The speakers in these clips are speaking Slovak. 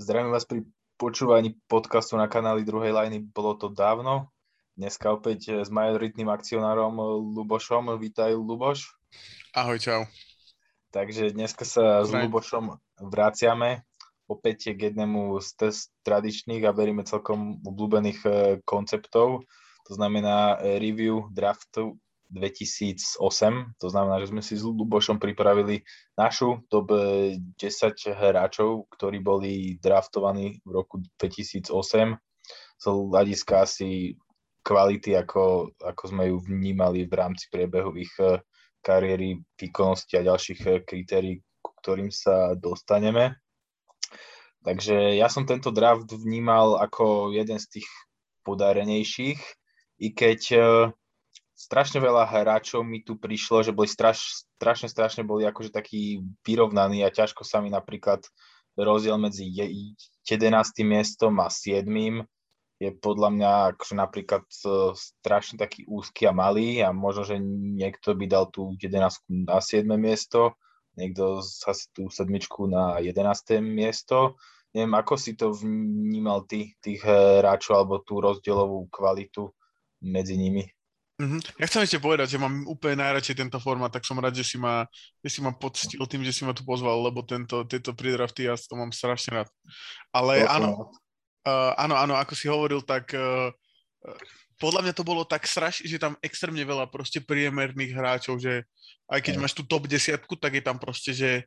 Zdravím vás pri počúvaní podcastu na kanáli druhej lajny. Bolo to dávno. Dneska opäť s majoritným akcionárom Lubošom. Vítaj, Luboš. Ahoj, čau. Takže dneska sa s Lubošom vraciame opäť k jednému z tradičných a veríme celkom obľúbených eh, konceptov. To znamená eh, review draftu 2008. To znamená, že sme si s Lubošom pripravili našu top 10 hráčov, ktorí boli draftovaní v roku 2008 z hľadiska asi kvality, ako, ako sme ju vnímali v rámci priebehu ich eh, kariéry, výkonnosti a ďalších eh, kritérií, ku ktorým sa dostaneme. Takže ja som tento draft vnímal ako jeden z tých podarenejších, i keď eh, strašne veľa hráčov mi tu prišlo, že boli straš, strašne, strašne boli akože takí vyrovnaní a ťažko sa mi napríklad rozdiel medzi 11. miestom a 7. je podľa mňa akože napríklad e, strašne taký úzky a malý a možno, že niekto by dal tú 11 na 7. miesto, niekto zase tú sedmičku na 11. miesto. Neviem, ako si to vnímal ty, tých hráčov alebo tú rozdielovú kvalitu medzi nimi? Mm-hmm. Ja chcem ešte povedať, že mám úplne najradšej tento formát, tak som rád, že si ma, že si ma poctil tým, že si ma tu pozval, lebo tento, tieto pridrafty ja to mám strašne rád. Ale áno, uh, áno, áno, ako si hovoril, tak uh, podľa mňa to bolo tak strašne, že tam extrémne veľa proste priemerných hráčov, že aj keď máš tú top desiatku, tak je tam proste, že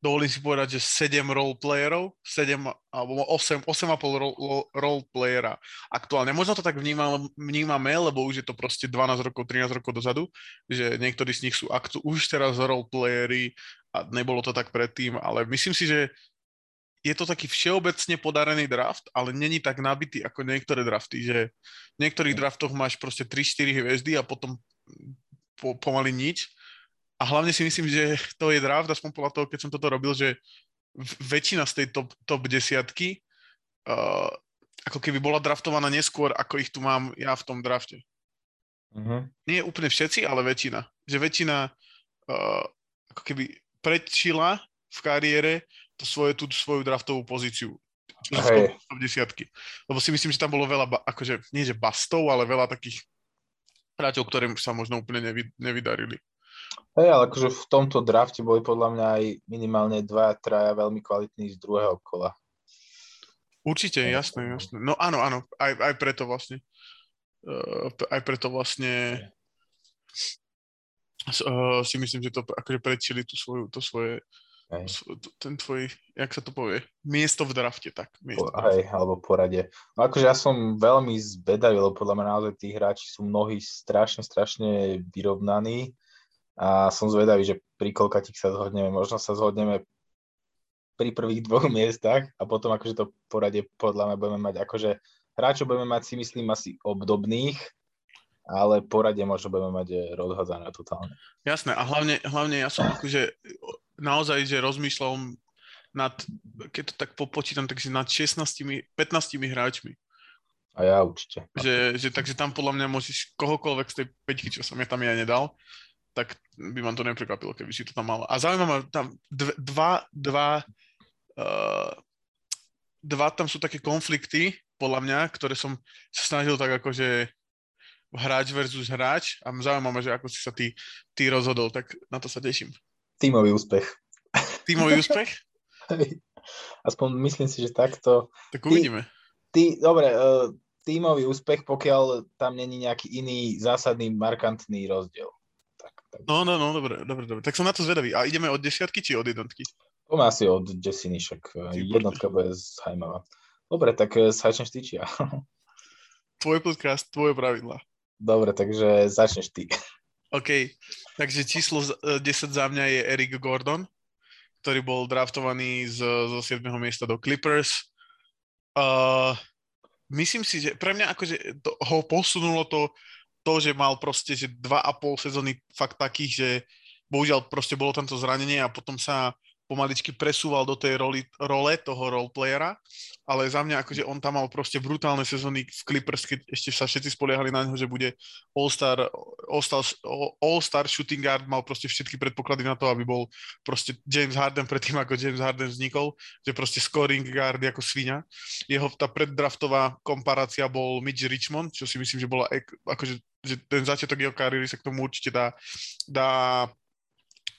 dovolím si povedať, že 7 roleplayerov, 7 alebo 8, 8,5 role, roleplayera aktuálne. Možno to tak vnímam, vnímame, lebo už je to proste 12 rokov, 13 rokov dozadu, že niektorí z nich sú aktu, už teraz roleplayery a nebolo to tak predtým, ale myslím si, že je to taký všeobecne podarený draft, ale není tak nabitý ako niektoré drafty, že v niektorých draftoch máš proste 3-4 hviezdy a potom po, pomaly nič a hlavne si myslím, že to je draft, aspoň podľa toho, keď som toto robil, že väčšina z tej top, top desiatky uh, ako keby bola draftovaná neskôr, ako ich tu mám ja v tom drafte. Uh-huh. Nie úplne všetci, ale väčšina. Že väčšina uh, ako keby predčila v kariére to svoje, tú svoju draftovú pozíciu. Hey. Top desiatky. Lebo si myslím, že tam bolo veľa, akože nie že bastov, ale veľa takých hráčov, ktorým sa možno úplne nevy, nevydarili. Hej, ale akože v tomto drafte boli podľa mňa aj minimálne dva, traja veľmi kvalitní z druhého kola. Určite, jasné, jasné. No áno, áno, aj, aj preto vlastne. Uh, aj preto vlastne uh, si myslím, že to akože predčili tú svoju, to svoje Hej. ten tvoj, jak sa to povie, miesto v drafte, tak. Miesto po, hej, alebo porade. No akože ja som veľmi zvedavý, lebo podľa mňa naozaj tí hráči sú mnohí strašne, strašne vyrovnaní a som zvedavý, že pri koľkatých sa zhodneme. Možno sa zhodneme pri prvých dvoch miestach a potom akože to poradie podľa mňa budeme mať akože hráčov budeme mať si myslím asi obdobných, ale poradie možno budeme mať eh, rozhádzané totálne. Jasné a hlavne, hlavne ja som akože naozaj, že rozmýšľal nad, keď to tak popočítam, takže nad 16, 15 hráčmi. A ja určite. Že, že, takže tam podľa mňa môžeš kohokoľvek z tej peťky, čo som ja tam ja nedal, tak by ma to neprekvapilo, keby si to tam mal. A zaujímavé, tam dva, dva, uh, dva tam sú také konflikty, podľa mňa, ktoré som sa snažil tak akože hráč versus hráč a zaujímavé, že ako si sa ty, ty rozhodol, tak na to sa teším. Tímový úspech. Tímový úspech? Aspoň myslím si, že takto. Tak uvidíme. Ty, ty, dobre, uh, tímový úspech, pokiaľ tam není nejaký iný zásadný, markantný rozdiel. No, no, no, dobre, dobre, dobre. Tak som na to zvedavý. A ideme od desiatky či od jednotky? Poďme asi od desiny, však eh, jednotka bude zaujímavá. Dobre, tak eh, začneš ty, či ja? Tvoj podcast, tvoje pravidla. Dobre, takže začneš ty. OK, takže číslo 10 eh, za mňa je Eric Gordon, ktorý bol draftovaný z, zo 7. miesta do Clippers. Uh, myslím si, že pre mňa akože to, ho posunulo to to, že mal proste, že dva a pol sezóny fakt takých, že bohužiaľ proste bolo tam zranenie a potom sa pomaličky presúval do tej roli, role toho roleplayera, ale za mňa akože on tam mal proste brutálne sezóny v Clippers, keď ešte sa všetci spoliehali na neho, že bude All-Star, All-Star, All-Star shooting guard, mal proste všetky predpoklady na to, aby bol proste James Harden predtým, ako James Harden vznikol, že proste scoring guard ako svinia. Jeho tá preddraftová komparácia bol Mitch Richmond, čo si myslím, že bola akože že ten začiatok jeho kariéry sa k tomu určite dá, dá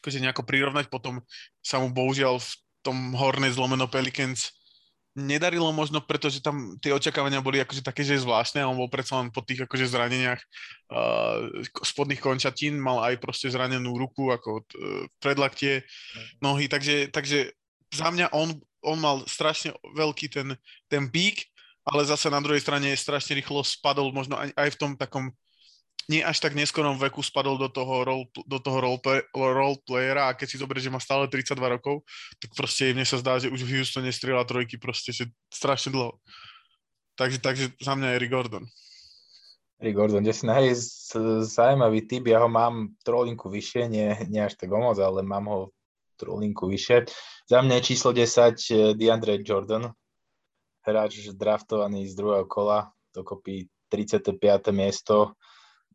akože nejako prirovnať, potom sa mu bohužiaľ v tom Horne zlomeno Pelicans nedarilo možno, pretože tam tie očakávania boli akože také, že zvláštne, on bol predsa len po tých akože zraneniach uh, spodných končatín, mal aj proste zranenú ruku, ako uh, predlaktie, nohy, takže, takže za mňa on, on mal strašne veľký ten, ten pík, ale zase na druhej strane strašne rýchlo spadol možno aj, aj v tom takom nie až tak neskorom veku spadol do toho role, do toho role, role playera a keď si zoberie, že má stále 32 rokov, tak proste mne sa zdá, že už v Houstone strieľa trojky proste že strašne dlho. Takže, takže za mňa Eric Gordon. Eric Gordon, kde si hej, zaujímavý typ, ja ho mám trolinku vyššie, nie, nie až tak moc, ale mám ho trolinku vyššie. Za mňa je číslo 10 eh, DeAndre Jordan, hráč draftovaný z druhého kola, dokopy 35. miesto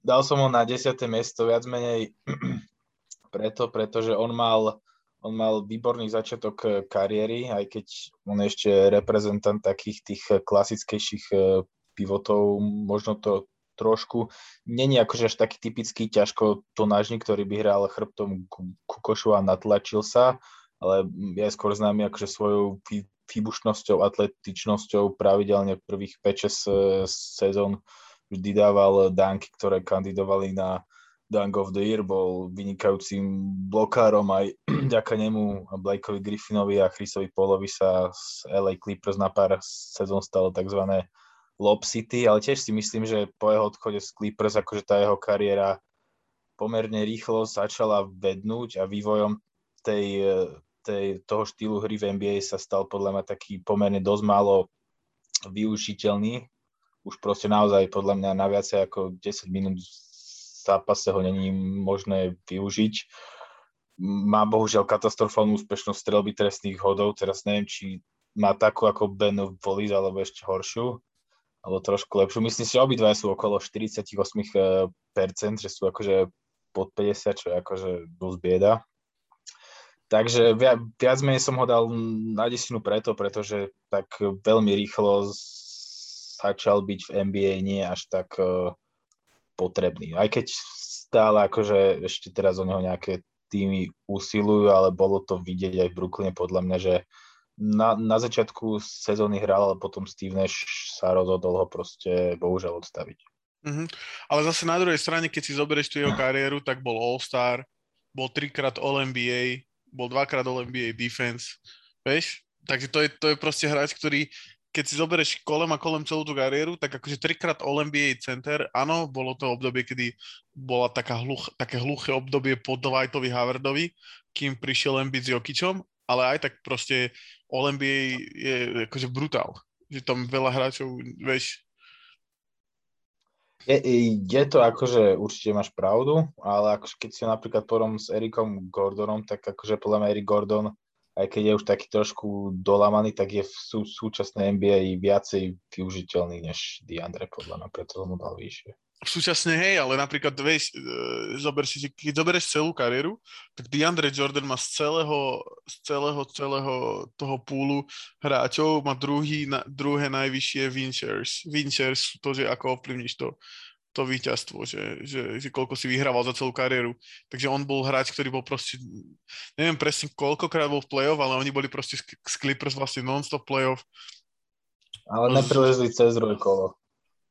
dal som ho na 10. miesto viac menej preto, pretože on mal, on mal výborný začiatok eh, kariéry, aj keď on ešte reprezentant takých tých eh, klasickejších eh, pivotov, možno to trošku, není akože až taký typický ťažko tonážnik, ktorý by hral chrbtom ku košu a natlačil sa, ale je skôr známy akože svojou výbušnosťou, atletičnosťou pravidelne prvých 5-6 sezón vždy dával danky, ktoré kandidovali na Dunk of the Year, bol vynikajúcim blokárom aj ďaká nemu Blakeovi Griffinovi a Chrisovi Polovi sa z LA Clippers na pár sezón stalo tzv. Lob City, ale tiež si myslím, že po jeho odchode z Clippers, akože tá jeho kariéra pomerne rýchlo začala vednúť a vývojom tej, tej, toho štýlu hry v NBA sa stal podľa mňa taký pomerne dosť málo využiteľný už proste naozaj podľa mňa na viacej ako 10 minút zápase ho není možné využiť. Má bohužiaľ katastrofálnu úspešnosť strelby trestných hodov, teraz neviem, či má takú ako Ben Wallis, alebo ešte horšiu, alebo trošku lepšiu. Myslím si, že obidva sú okolo 48%, že sú akože pod 50, čo je akože dosť bieda. Takže viac, viac menej som ho dal na desinu preto, pretože tak veľmi rýchlo začal byť v NBA nie až tak uh, potrebný. Aj keď stále akože ešte teraz o neho nejaké týmy usilujú, ale bolo to vidieť aj v Brooklyne podľa mňa, že na, na začiatku sezóny hral, ale potom Steve Nash sa rozhodol ho proste bohužiaľ odstaviť. Mm-hmm. Ale zase na druhej strane, keď si zoberieš tú jeho kariéru, tak bol All-Star, bol trikrát All-NBA, bol dvakrát All-NBA defense, vieš? Takže to je, to je proste hráč, ktorý keď si zoberieš kolem a kolem celú tú kariéru, tak akože trikrát All-NBA center, áno, bolo to obdobie, kedy bola taká hluch, také hluché obdobie po Dwightovi Howardovi, kým prišiel Embiid s Jokičom, ale aj tak proste All-NBA je akože brutál. Že tam veľa hráčov, vieš, je, je to akože, určite máš pravdu, ale akože keď si napríklad porom s Erikom Gordonom, tak akože podľa mňa Erik Gordon aj keď je už taký trošku dolamaný, tak je v sú, súčasnej NBA viacej využiteľný než DeAndre, podľa mňa, preto mu dal vyššie. Súčasne hej, ale napríklad, vieš, e, zober si, keď zoberieš celú kariéru, tak DeAndre Jordan má z celého, z celého, celého toho púlu hráčov, má druhý, na, druhé najvyššie Vinchers. Vinchers, to, že ako ovplyvníš to to víťazstvo, že, že, že koľko si vyhrával za celú kariéru. Takže on bol hráč, ktorý bol proste, neviem presne koľkokrát bol v play-off, ale oni boli proste z Clippers vlastne non-stop play-off. Ale neprilezli cez druhé kolo.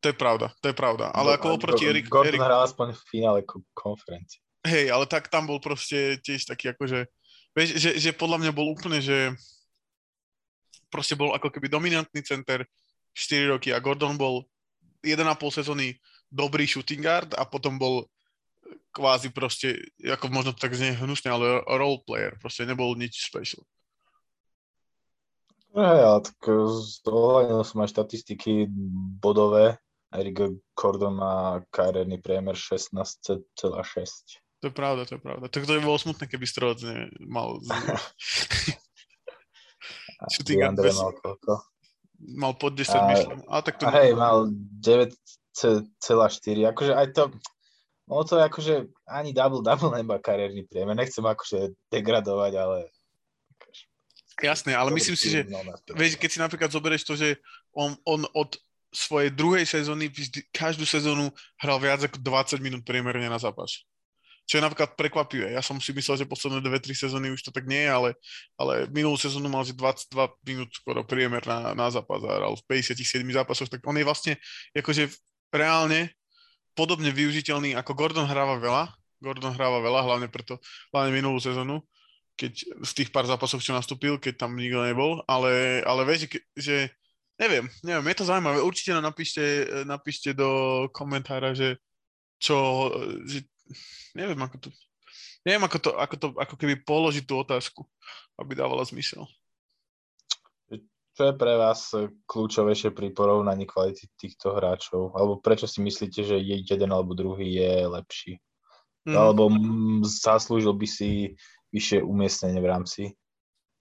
To je pravda, to je pravda. Ale ako oproti Erik... Gordon Erik... hral aspoň v finále konferencie. Hej, ale tak tam bol proste tiež taký akože, vieš, že, že podľa mňa bol úplne, že proste bol ako keby dominantný center 4 roky a Gordon bol 1,5 sezóny dobrý shooting guard a potom bol kvázi proste, ako možno to tak znie hnusne, ale role player, proste nebol nič special. Hej, ale tak zohľadnil som aj štatistiky bodové. Eric Gordon má kariérny priemer 16,6. To je pravda, to je pravda. Tak to by bolo smutné, keby Strelec mal... Shooting mal koľko? Mal pod 10, a, myslím. A, tak to a hej, mal 9,4. Akože aj to... No to akože ani double-double nemá kariérny priemer. Nechcem akože degradovať, ale... Jasné, ale myslím si, že vieš, keď si napríklad zoberieš to, že on, on od svojej druhej sezóny vždy, každú sezónu hral viac ako 20 minút priemerne na zápas. Čo je napríklad prekvapivé. Ja som si myslel, že posledné 2-3 sezóny už to tak nie je, ale, ale minulú sezónu mal 22 minút skoro priemer na, na zápas a hral v 57 zápasoch, tak on je vlastne akože reálne podobne využiteľný ako Gordon hráva veľa. Gordon hráva veľa, hlavne preto, hlavne minulú sezónu, keď z tých pár zápasov, čo nastúpil, keď tam nikto nebol, ale, ale vieš, že, neviem, neviem, je to zaujímavé. Určite nám napíšte, napíšte do komentára, že čo, že, neviem, ako to, neviem, ako to, ako to, ako keby položiť tú otázku, aby dávala zmysel. Čo je pre vás kľúčovejšie pri porovnaní kvality týchto hráčov? Alebo prečo si myslíte, že jeden alebo druhý je lepší? Mm. Alebo zaslúžil by si vyššie umiestnenie v rámci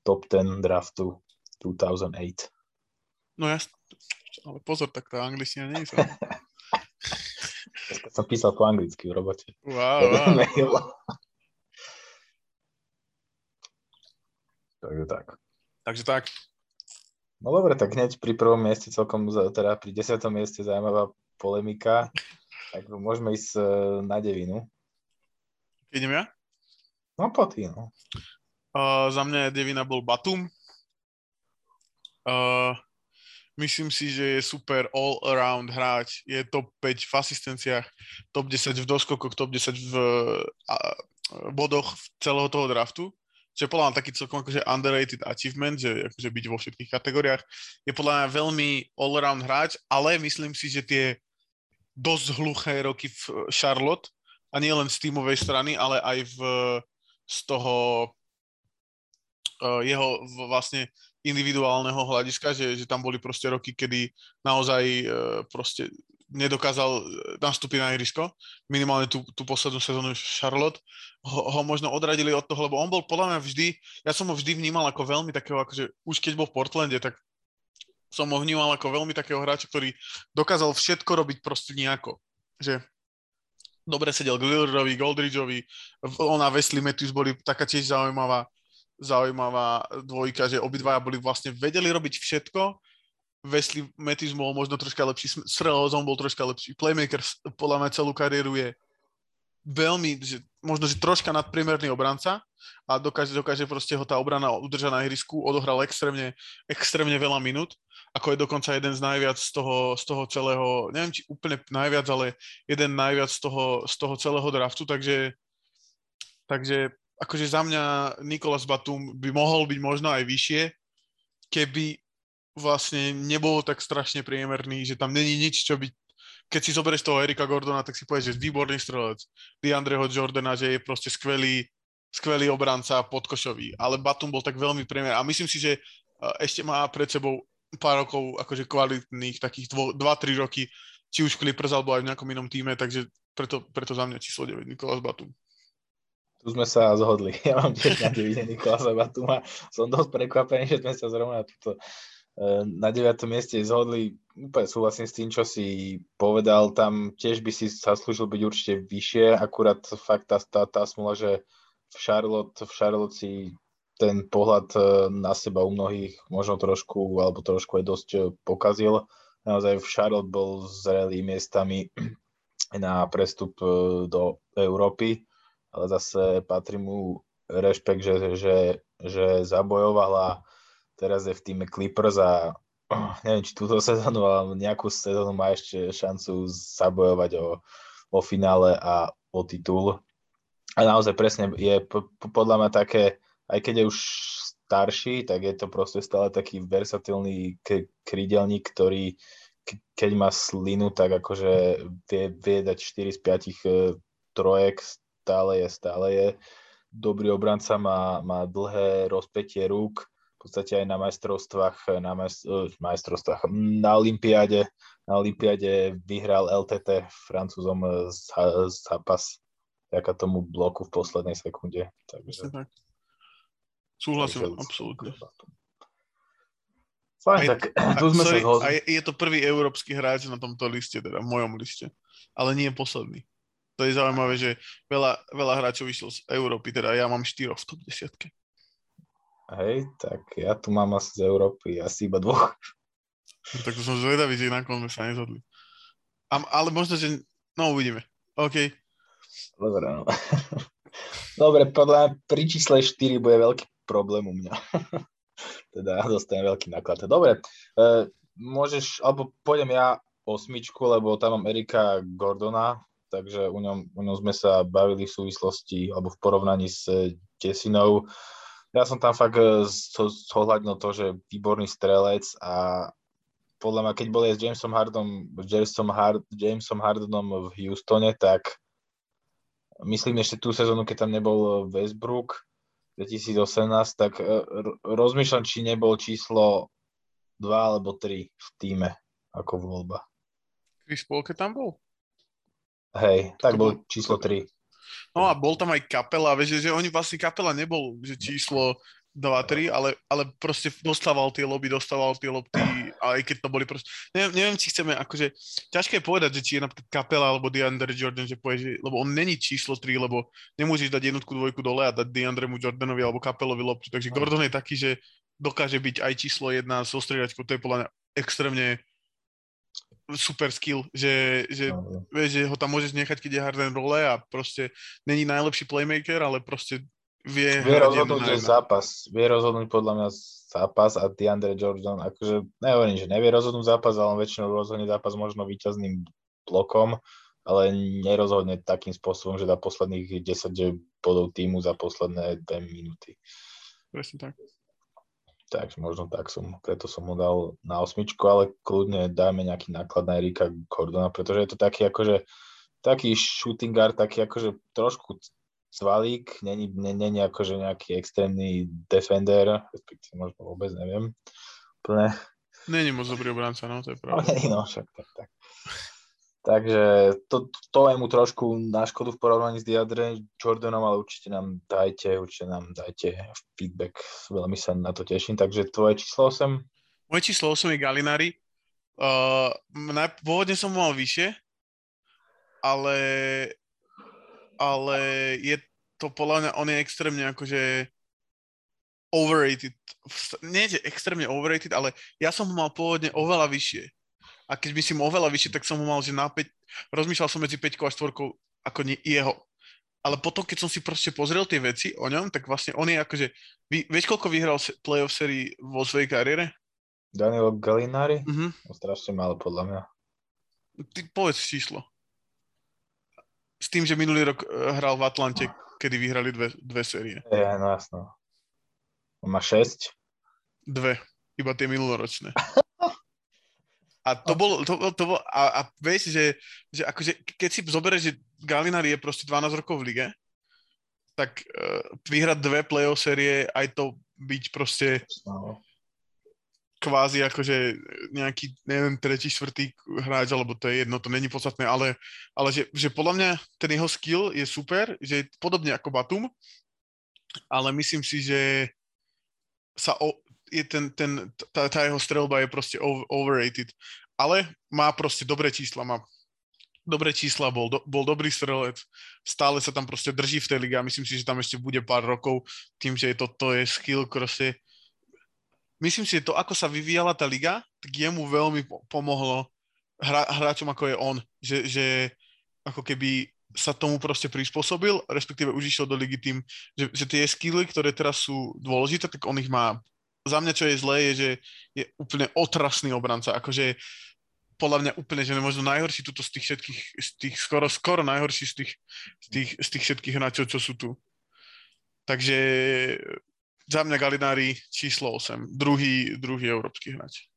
top 10 draftu 2008. No jasne, ale pozor, tak tá angličtina nie je som písal po anglicky v robote. Wow, wow. Takže tak. Takže tak. No dobre, tak hneď pri prvom mieste celkom, teda pri desiatom mieste zaujímavá polemika. Tak môžeme ísť e, na devinu. Idem ja? No poď, no. Uh, za mňa devina bol Batum. Uh, myslím si, že je super all-around hráč. Je top 5 v asistenciách, top 10 v doskokoch, top 10 v uh, bodoch celého toho draftu. Čo je podľa mňa taký celkom akože underrated achievement, že akože byť vo všetkých kategóriách. Je podľa mňa veľmi all-around hráč, ale myslím si, že tie dosť hluché roky v Charlotte, a nie len z tímovej strany, ale aj v z toho uh, jeho vlastne individuálneho hľadiska, že, že tam boli proste roky, kedy naozaj uh, proste nedokázal e, nastúpiť na ihrisko, minimálne tú, tú poslednú sezónu Charlotte, ho, ho možno odradili od toho, lebo on bol podľa mňa vždy, ja som ho vždy vnímal ako veľmi takého, akože už keď bol v Portlande, tak som ho vnímal ako veľmi takého hráča, ktorý dokázal všetko robiť proste nejako. Že dobre sedel Glillerovi, Goldridgeovi, ona Wesley Matthews boli taká tiež zaujímavá, zaujímavá dvojka, že obidvaja boli vlastne vedeli robiť všetko. Wesley Matthews bol možno troška lepší, Srelozom bol troška lepší. Playmaker podľa mňa celú kariéru je veľmi, že možno, že troška nadpriemerný obranca a dokáže, dokáže proste ho tá obrana udržať na ihrisku, odohral extrémne, extrémne veľa minút ako je dokonca jeden z najviac z toho, z toho celého, neviem či úplne najviac, ale jeden najviac z toho, z toho celého draftu, takže, takže akože za mňa Nikolas Batum by mohol byť možno aj vyššie, keby vlastne nebol tak strašne priemerný, že tam není nič, čo by keď si zoberieš toho Erika Gordona, tak si povieš, že výborný strelec. Diandreho Jordana, že je proste skvelý, skvelý obranca podkošový. Ale Batum bol tak veľmi priemer. A myslím si, že ešte má pred sebou pár rokov akože kvalitných, takých 2-3 roky, či už Clippers alebo aj v nejakom inom týme, takže preto, preto za mňa číslo 9 Nikolás Batum. Tu sme sa zhodli. Ja mám tiež na 9 Nikolasa Batuma. Som dosť prekvapený, že sme sa zrovna tuto e, na 9. mieste zhodli. Úplne súhlasím s tým, čo si povedal. Tam tiež by si sa slúžil byť určite vyššie. Akurát fakt tá, tá, tá smula, že v Charlotte, v Charlotte si ten pohľad e, na seba u mnohých možno trošku, alebo trošku aj dosť e, pokazil. Naozaj v Charlotte bol zrelý miestami na prestup e, do Európy, ale zase patrí mu rešpekt, že, že, že zabojoval a teraz je v týme Clippers a neviem, či túto sezónu, ale nejakú sezónu má ešte šancu zabojovať o, o finále a o titul. A naozaj presne je podľa mňa také, aj keď je už starší, tak je to proste stále taký versatilný k- krídelník, ktorý keď má slinu, tak akože vie, vie dať 4 z 5 e, trojek, stále je, stále je. Dobrý obranca má, má dlhé rozpetie rúk, podstate aj na majstrovstvách, na e, majstrovstvách, na Olympiáde, na Olympiáde vyhral LTT francúzom zápas vďaka tomu bloku v poslednej sekunde. Takže, tak. Súhlasím, takže, absolútne. Fajn, tak tu sme sorry, sa zhodli. A je, je to prvý európsky hráč na tomto liste, teda v mojom liste. Ale nie je posledný. To je zaujímavé, že veľa, veľa hráčov vyšlo z Európy, teda ja mám štyroch v top desiatke. Hej, tak ja tu mám asi z Európy asi iba dvoch. No, tak to som zvedavý, že nakon sme sa nezhodli. A, ale možno, že... No, uvidíme. OK. Dobre, no. Dobre, podľa pri čísle 4 bude veľký problém u mňa. teda dostanem veľký náklad. Dobre, e, môžeš, alebo pôjdem ja osmičku, lebo tam mám Erika Gordona, takže u ňom, u ňom sme sa bavili v súvislosti alebo v porovnaní s Tesinou. Ja som tam fakt e, zohľadnil to, že výborný strelec a podľa mňa, keď boli s Jamesom Hardonom, Jamesom, Hard, Jamesom Hardonom v Houstone, tak myslím ešte tú sezónu, keď tam nebol Westbrook 2018, tak e, rozmýšľam, či nebol číslo 2 alebo 3 v týme ako voľba. Chris Paul, keď tam bol? Hej, tak bol, bol číslo 3. No a bol tam aj kapela, vieš, že oni vlastne kapela nebol, že číslo 2-3, ale, ale proste dostával tie lobby, dostával tie lopty, aj keď to boli proste... Neviem, neviem, či chceme, akože... Ťažké je povedať, že či je napríklad kapela alebo DeAndre Jordan, že povie, že, lebo on není číslo 3, lebo nemôžeš dať jednotku, dvojku dole a dať DeAndremu Jordanovi alebo kapelovi loptu. Takže Gordon je taký, že dokáže byť aj číslo 1 so striedačkou, to je podľa mňa extrémne super skill, že, že, no, vieš, že ho tam môžeš nechať, keď je Harden role a proste není najlepší playmaker, ale proste vie, vie rozhodnúť zápas. Vie rozhodnúť podľa mňa zápas a DeAndre Jordan, akože nehovorím, že nevie rozhodnúť zápas, ale on väčšinou rozhodne zápas možno víťazným blokom, ale nerozhodne takým spôsobom, že dá posledných 10 bodov týmu za posledné 2 minúty. Presne tak. Takže možno tak som, preto som mu dal na osmičku, ale kľudne dáme nejaký náklad na Erika Gordona, pretože je to taký akože taký shooting guard, taký akože trošku Svalík, není, není akože nejaký extrémny defender, respektíve možno vôbec neviem. Plne. Není moc dobrý obranca, no, to je pravda. No, no, však tak, tak. Takže to, to je mu trošku na škodu v porovnaní s Diadre Jordanom, ale určite nám dajte, určite nám dajte feedback, veľmi sa na to teším. Takže tvoje číslo 8? Moje číslo 8 je Galinari. Uh, pôvodne som mal vyššie, ale ale je to podľa mňa, on je extrémne akože overrated. Nie je extrémne overrated, ale ja som ho mal pôvodne oveľa vyššie. A keď myslím oveľa vyššie, tak som ho mal, že na 5, rozmýšľal som medzi 5 a 4 ako nie, jeho. Ale potom, keď som si proste pozrel tie veci o ňom, tak vlastne on je akože, vy, vieš, koľko vyhral playoff sérii vo svojej kariére? Danilo Gallinari? Uh-huh. Strašne málo, podľa mňa. Ty povedz číslo. S tým, že minulý rok eh, hral v Atlante, kedy vyhrali dve, dve série. Je, no jasno. On má 6? Dve. Iba tie minuloročné. A to bol, to, to bol a, a vieš, že, že akože, keď si zoberieš, že Galinari je proste 12 rokov v lige, tak uh, vyhrať dve playoff série, aj to byť proste kvázi akože nejaký, neviem, tretí, štvrtý hráč, alebo to je jedno, to není podstatné, ale, ale že, že podľa mňa ten jeho skill je super, že je podobne ako Batum, ale myslím si, že sa o, je ten, ten, tá, tá jeho strelba je proste overrated. Ale má proste dobré čísla, má dobré čísla, bol, do, bol dobrý strelec, stále sa tam proste drží v tej lige a myslím si, že tam ešte bude pár rokov tým, že je to, to je skill proste myslím si, že to, ako sa vyvíjala tá liga, tak jemu veľmi pomohlo hra, hráčom, ako je on, že, že ako keby sa tomu proste prispôsobil, respektíve už išiel do ligy tým, že, že tie skilly, ktoré teraz sú dôležité, tak on ich má. Za mňa, čo je zlé, je, že je úplne otrasný obranca, akože podľa mňa úplne, že možno najhorší tuto z tých všetkých, z tých skoro, skoro najhorší z tých, z tých, z tých všetkých hráčov, čo sú tu. Takže za mňa Galinári číslo 8, druhý, druhý európsky hráč.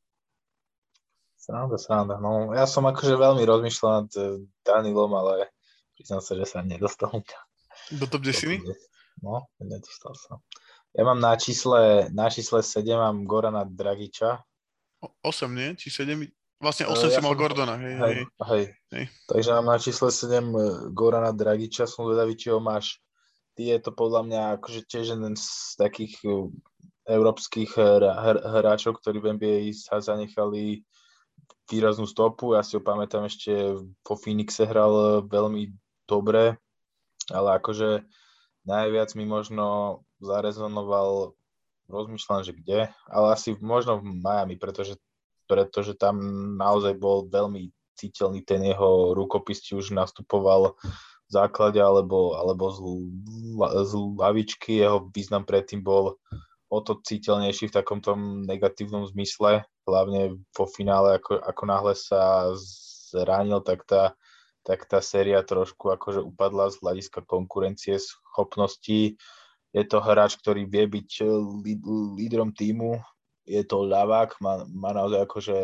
Sranda, sranda. No, ja som akože veľmi rozmýšľal nad eh, Danilom, ale priznám sa, že sa nedostal. Do top 10? No, nedostal sa. Ja mám na čísle, na čísle 7 mám Gorana Dragiča. 8, nie? Či 7? Vlastne 8 uh, si ja mal som... Gordona. Hej, hej, hej. hej. Takže mám na čísle 7 e, Gorana Dragiča, som zvedavý, či ho máš. Ty je to podľa mňa akože tiež jeden z takých e, európskych hráčov, ktorí v NBA sa zanechali výraznú stopu. Ja si ho pamätám ešte po Phoenixe hral veľmi dobre, ale akože najviac mi možno zarezonoval, rozmýšľam, že kde, ale asi možno v Miami, pretože pretože tam naozaj bol veľmi citeľný ten jeho rukopis, či už nastupoval v základe alebo, alebo z, z lavičky. Jeho význam predtým bol o to citeľnejší v takomto negatívnom zmysle, hlavne vo finále, ako, ako náhle sa zranil, tak tá, tak tá séria trošku akože upadla z hľadiska konkurencie, schopností. Je to hráč, ktorý vie byť lídrom týmu, je to ľavák, má, má naozaj akože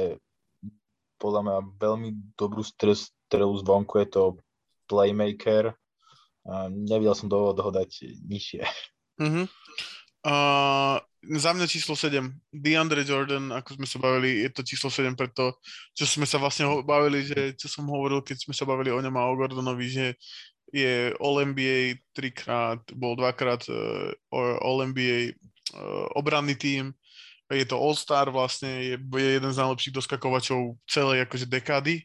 podľa mňa veľmi dobrú strelu zvonku, je to playmaker. A nevidel som dôvod ho dať nižšie. Uh-huh. Uh, za mňa číslo 7. DeAndre Jordan, ako sme sa bavili, je to číslo 7 preto, čo sme sa vlastne bavili, že čo som hovoril, keď sme sa bavili o ňom a o Gordonovi, že je All-NBA trikrát, bol dvakrát uh, All-NBA uh, obranný tým, je to All-Star vlastne, je, je jeden z najlepších doskakovačov celej akože dekády.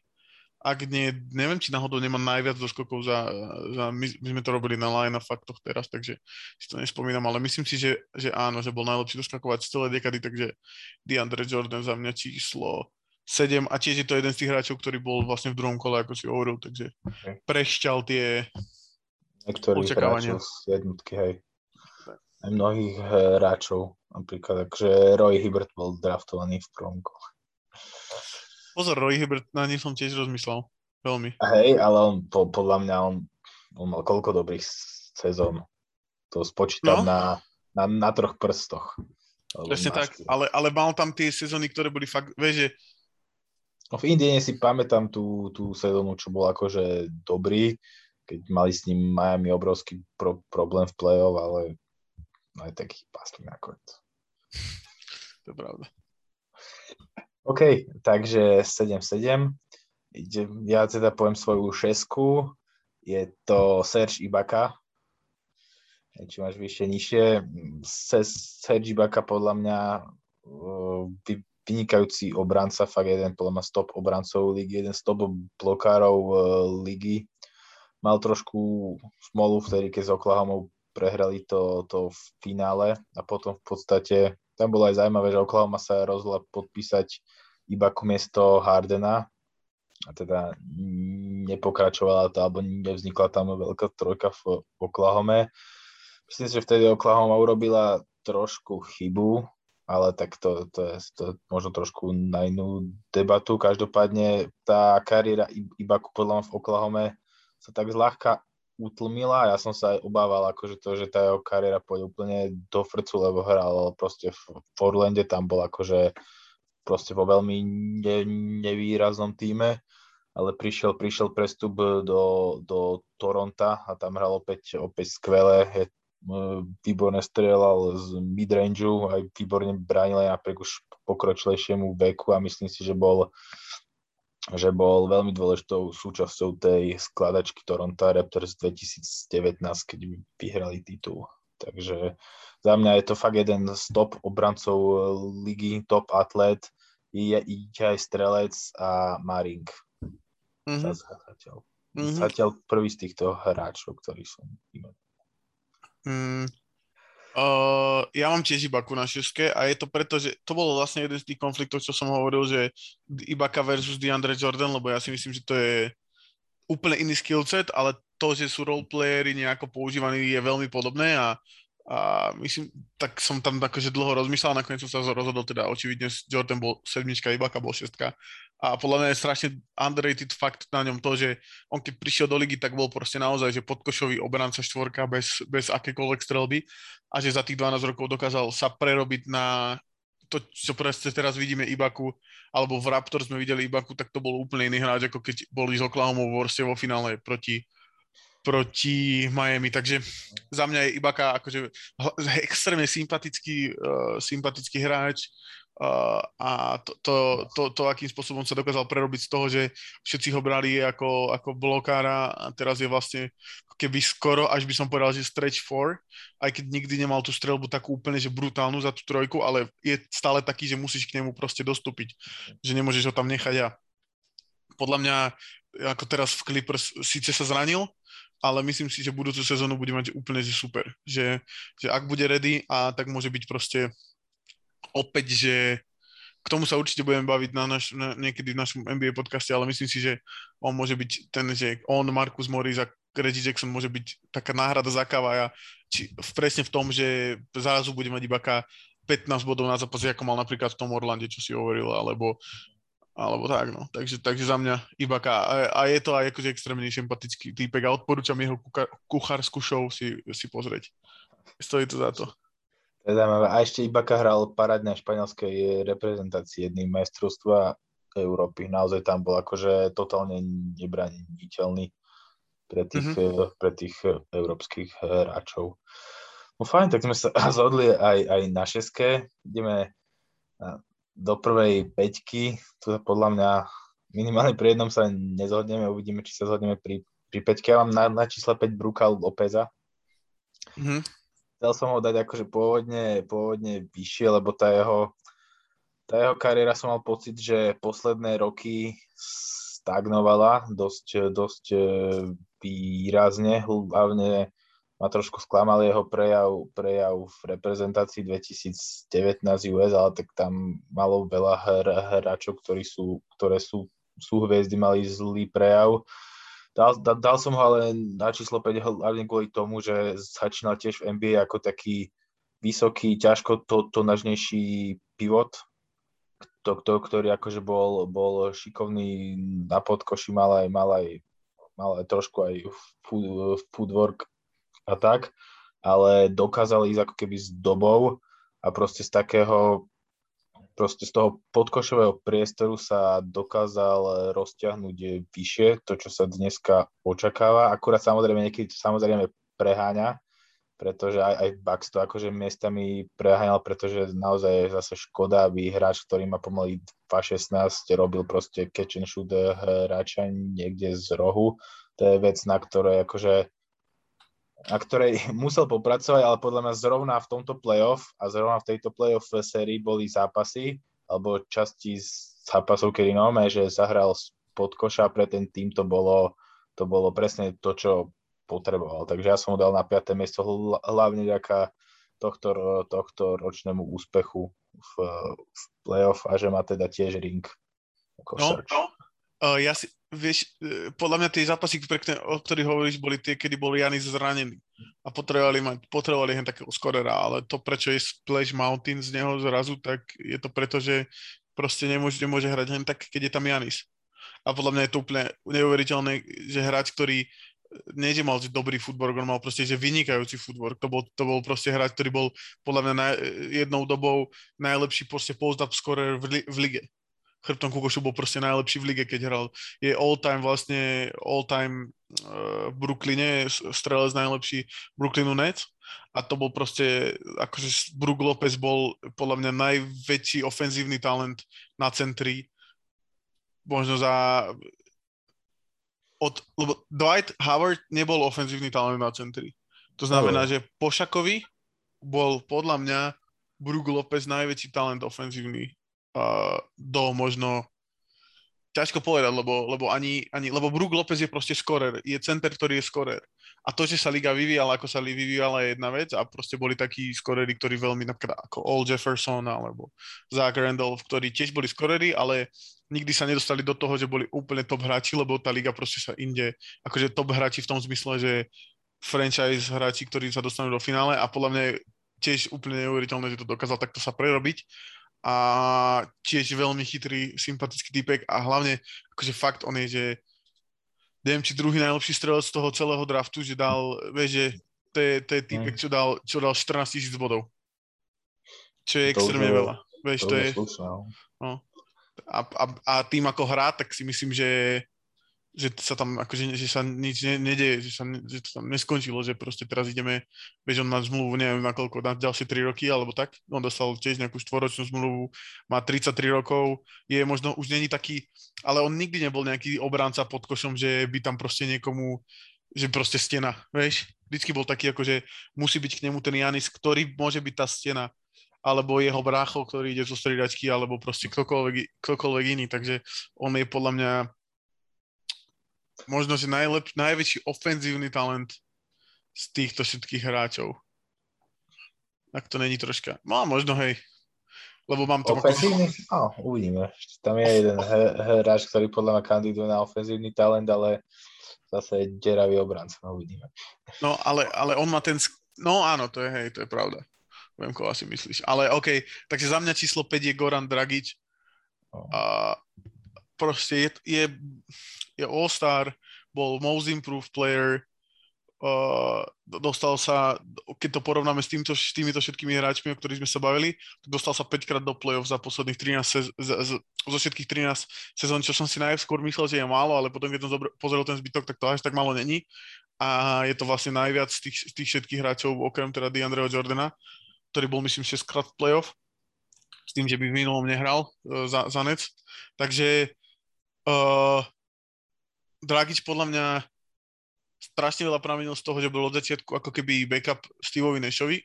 Ak nie, neviem, či náhodou nemá najviac doskokov za, za my, my sme to robili na line a faktoch teraz, takže si to nespomínam, ale myslím si, že, že áno, že bol najlepší doskakovač celej dekady, takže DeAndre Jordan za mňa číslo 7 a tiež je to jeden z tých hráčov, ktorý bol vlastne v druhom kole, ako si hovoril, takže okay. prešťal tie Niektorých očakávania. z jednotky, hej. Aj mnohých hráčov Napríklad, akože Roy Hibbert bol draftovaný v prvom kole. Pozor, Roy Hibbert, na ním som tiež rozmyslel. Veľmi. Hej, ale on, po, podľa mňa, on, on mal koľko dobrých sezón. To spočítam no. na, na, na troch prstoch. Presne tak, ale, ale mal tam tie sezóny, ktoré boli fakt, vieš, že No v Indiene si pamätám tú, tú sezónu, čo bol akože dobrý, keď mali s ním Miami obrovský pro, problém v play-off, ale aj taký pásky nakoniec. To je pravda. OK, takže 7-7. Ja teda poviem svoju šesku. Je to Serge Ibaka. Či máš vyššie, nižšie. Serge Ibaka podľa mňa vynikajúci obranca, fakt jeden podľa mňa stop obrancov ligy, jeden stop blokárov ligy. Mal trošku smolu vtedy, keď s Oklahoma prehrali to, to v finále a potom v podstate tam bolo aj zaujímavé, že Oklahoma sa rozhodla podpísať iba ku miesto Hardena a teda nepokračovala to, alebo nevznikla tam veľká trojka v Oklahome. Myslím že vtedy Oklahoma urobila trošku chybu, ale tak to, to je to možno trošku na inú debatu. Každopádne tá kariéra iba podľa v Oklahome sa tak zľahka utlmila. Ja som sa aj obával, akože to, že tá jeho kariéra pôjde úplne do frcu, lebo hral proste v Orlande, tam bol akože proste vo veľmi ne, nevýraznom týme, ale prišiel, prišiel prestup do, do Toronta a tam hral opäť, opäť skvelé, je, výborne strelal z midrangeu, aj výborne bránil aj napriek už pokročilejšiemu veku a myslím si, že bol že bol veľmi dôležitou súčasťou tej skladačky Toronto Raptors 2019, keď vyhrali titul. Takže za mňa je to fakt jeden z top obrancov ligy, top atlet, je, je aj strelec a Maring. Mm-hmm. Zatiaľ. Mm-hmm. Zatiaľ prvý z týchto hráčov, ktorý som imenoval. Mm, Uh, ja mám tiež Ibaku na šeske a je to preto, že to bolo vlastne jeden z tých konfliktov, čo som hovoril, že Ibaka versus DeAndre Jordan, lebo ja si myslím, že to je úplne iný skillset, ale to, že sú roleplayery nejako používaní je veľmi podobné a a myslím, tak som tam akože dlho rozmýšľal, nakoniec som sa rozhodol teda očividne Jordan bol sedmička, Ibaka bol šestka. A podľa mňa je strašne underrated fakt na ňom to, že on keď prišiel do ligy, tak bol proste naozaj, že podkošový obranca štvorka bez, bez akékoľvek strelby. A že za tých 12 rokov dokázal sa prerobiť na to, čo presne teraz vidíme Ibaku, alebo v Raptor sme videli Ibaku, tak to bol úplne iný hráč, ako keď boli z Oklahoma vo vo finále proti proti Miami, takže za mňa je Ibaka akože extrémne sympatický, uh, sympatický hráč, Uh, a to, to, to, to, akým spôsobom sa dokázal prerobiť z toho, že všetci ho brali ako, ako blokára a teraz je vlastne keby skoro, až by som povedal, že stretch 4, aj keď nikdy nemal tú strelbu takú úplne, že brutálnu za tú trojku, ale je stále taký, že musíš k nemu proste dostúpiť, že nemôžeš ho tam nechať a podľa mňa ako teraz v Clippers síce sa zranil, ale myslím si, že budúcu sezónu bude mať úplne že super. Že, že ak bude ready, a tak môže byť proste opäť, že k tomu sa určite budeme baviť na naš, na, niekedy v našom NBA podcaste, ale myslím si, že on môže byť ten, že on, Marcus Morris a Reggie Jackson môže byť taká náhrada za Kavaja, či presne v tom, že zrazu bude mať iba 15 bodov na zápase, ako mal napríklad v tom Orlande, čo si hovoril, alebo, alebo tak, no. Takže, takže za mňa Ibaka. A, a je to aj akože extrémne sympatický týpek a odporúčam jeho kuchárskú show si, si pozrieť. Stojí to za to. Je zaujímavé. A ešte Ibaka hral parádne španielskej reprezentácii jedným majstrovstva Európy. Naozaj tam bol akože totálne nebraniteľný pre tých, mm-hmm. pre tých európskych hráčov. No fajn, tak sme sa zhodli aj, aj na šeske. Ideme do prvej peťky. Tu podľa mňa minimálne pri jednom sa nezhodneme. Uvidíme, či sa zhodneme pri, pri peťke. Ja mám na, na čísle 5 Brukal Lopeza. Mm-hmm chcel som ho dať akože pôvodne, pôvodne vyššie, lebo tá jeho, tá jeho kariéra som mal pocit, že posledné roky stagnovala dosť, dosť e, výrazne, hlavne ma trošku sklamal jeho prejav, prejav v reprezentácii 2019 US, ale tak tam malo veľa hráčov, ktorí sú, ktoré sú, sú hviezdy, mali zlý prejav. Dal, dal, dal som ho ale na číslo 5 hlavne kvôli tomu, že začínal tiež v NBA ako taký vysoký, ťažko to, to nažnejší pivot, to, to, ktorý akože bol, bol šikovný na podkoši, mal aj, mal aj, mal aj trošku aj footwork a tak, ale dokázal ísť ako keby s dobou a proste z takého proste z toho podkošového priestoru sa dokázal rozťahnuť vyššie, to, čo sa dneska očakáva. Akurát samozrejme niekedy to samozrejme preháňa, pretože aj, aj Bucks to akože miestami preháňal, pretože naozaj je zase škoda, aby hráč, ktorý má pomaly 2.16, robil proste catch and shoot hráča niekde z rohu. To je vec, na ktorej akože na ktorej musel popracovať, ale podľa mňa zrovna v tomto playoff a zrovna v tejto playoff sérii boli zápasy, alebo časti zápasov, kedy máme, že zahral pod koša pre ten tým, to bolo, to bolo presne to, čo potreboval. Takže ja som ho dal na 5. miesto hlavne ďaká tohto, tohto ročnému úspechu v, v playoff a že má teda tiež ring ako no. No. Uh, ja si, vieš, e, podľa mňa tie zápasy, o ktorých hovoríš, boli tie, kedy bol Janis zranený a potrebovali, mať, potrebovali len takého skorera, ale to, prečo je Splash Mountain z neho zrazu, tak je to preto, že proste nemôže, nemôže hrať len tak, keď je tam Janis. A podľa mňa je to úplne neuveriteľné, že hráč, ktorý nie, že mal dobrý futbol, on mal proste, že vynikajúci futbol. To bol, to bol proste hráč, ktorý bol podľa mňa naj, jednou dobou najlepší proste post-up scorer v, li, v lige chrbtom Kukošu bol proste najlepší v lige, keď hral. Je all-time vlastne, all-time uh, v Brooklyne, strelec najlepší Brooklynu Nets a to bol proste, akože Brook Lopez bol podľa mňa najväčší ofenzívny talent na centri, možno za od, lebo Dwight Howard nebol ofenzívny talent na centri. To znamená, že po Šakovi bol podľa mňa Brook Lopez najväčší talent ofenzívny uh, do možno ťažko povedať, lebo, lebo ani, ani, lebo Brook Lopez je proste skorer, je center, ktorý je skorer. A to, že sa liga vyvíjala, ako sa vyvíjala je jedna vec a proste boli takí skorery, ktorí veľmi, napríklad ako All Jefferson alebo Zach Randolph, ktorí tiež boli skorery, ale nikdy sa nedostali do toho, že boli úplne top hráči, lebo tá liga proste sa inde, akože top hráči v tom zmysle, že franchise hráči, ktorí sa dostanú do finále a podľa mňa je tiež úplne neuveriteľné, že to dokázal takto sa prerobiť a tiež veľmi chytrý, sympatický typek a hlavne akože fakt on je, že neviem, či druhý najlepší strelec z toho celého draftu, že dal, vieš, že to je, to je typek, čo dal, čo dal 14 tisíc bodov. Čo je to extrémne veľa. Vieš, to, to je... Slušná. No. A, a, a tým ako hrá, tak si myslím, že že sa tam akože, že sa nič ne, nedeje, že, sa, že to tam neskončilo, že proste teraz ideme, vieš, on má zmluvu, neviem na koľko, na ďalšie 3 roky, alebo tak, on dostal tiež nejakú štvoročnú zmluvu, má 33 rokov, je možno, už není taký, ale on nikdy nebol nejaký obránca pod košom, že by tam proste niekomu, že proste stena, vieš, vždycky bol taký, akože musí byť k nemu ten Janis, ktorý môže byť tá stena, alebo jeho brácho, ktorý ide zo striedačky, alebo proste ktokoľvek, ktokoľvek iný, takže on je podľa mňa možno, že najlep, najväčší ofenzívny talent z týchto všetkých hráčov. Ak to není troška. No a možno hej. Lebo mám to... Ofenzívny? Ako... No, uvidíme. Tam je jeden hráč, ktorý podľa mňa kandiduje na ofenzívny talent, ale zase deravý obranca. No uvidíme. No ale, ale on má ten... No áno, to je hej, to je pravda. Viem, koho asi myslíš. Ale OK, takže za mňa číslo 5 je Goran Dragič. Oh. A proste je, je, je All-Star, bol most improved player, uh, dostal sa, keď to porovnáme s, týmto, s týmito všetkými hráčmi, o ktorých sme sa bavili, dostal sa 5 krát do play-off za posledných 13 sez- z, z, zo všetkých 13 sezón, čo som si najskôr myslel, že je málo, ale potom, keď som zobr- pozrel ten zbytok, tak to až tak málo není. A je to vlastne najviac z tých, z tých všetkých hráčov, okrem teda DeAndreho Jordana, ktorý bol, myslím, 6 krát v play-off, s tým, že by v minulom nehral uh, za, za Nec. Takže uh, Dragič podľa mňa strašne veľa pramenil z toho, že bol od začiatku ako keby backup Steveovi Nashovi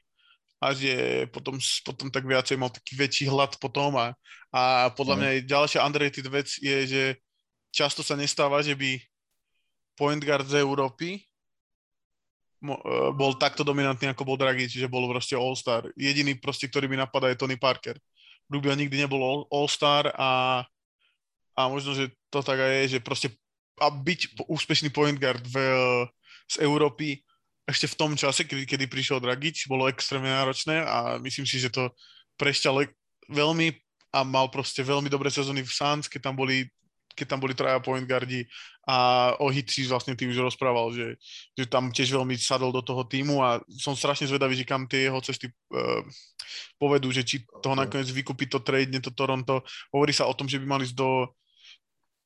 a že potom, potom tak viacej mal taký väčší hlad potom a, a podľa mm. mňa ďalšia underrated vec je, že často sa nestáva, že by point guard z Európy uh, bol takto dominantný, ako bol Dragič, že bol proste All-Star. Jediný proste, ktorý mi napadá je Tony Parker. Rubio nikdy nebol All-Star a, a možno, že to tak aj je, že proste a byť úspešný point guard v, z Európy ešte v tom čase, kedy, kedy prišiel Dragič, bolo extrémne náročné a myslím si, že to prešťal veľmi a mal proste veľmi dobré sezóny v Suns, keď tam boli keď tam boli traja point guardi a o Hitsi vlastne ty už rozprával, že, že tam tiež veľmi sadol do toho týmu a som strašne zvedavý, že kam tie jeho cesty uh, povedú, že či toho nakoniec vykúpi to trade, to Toronto. Hovorí sa o tom, že by mali ísť do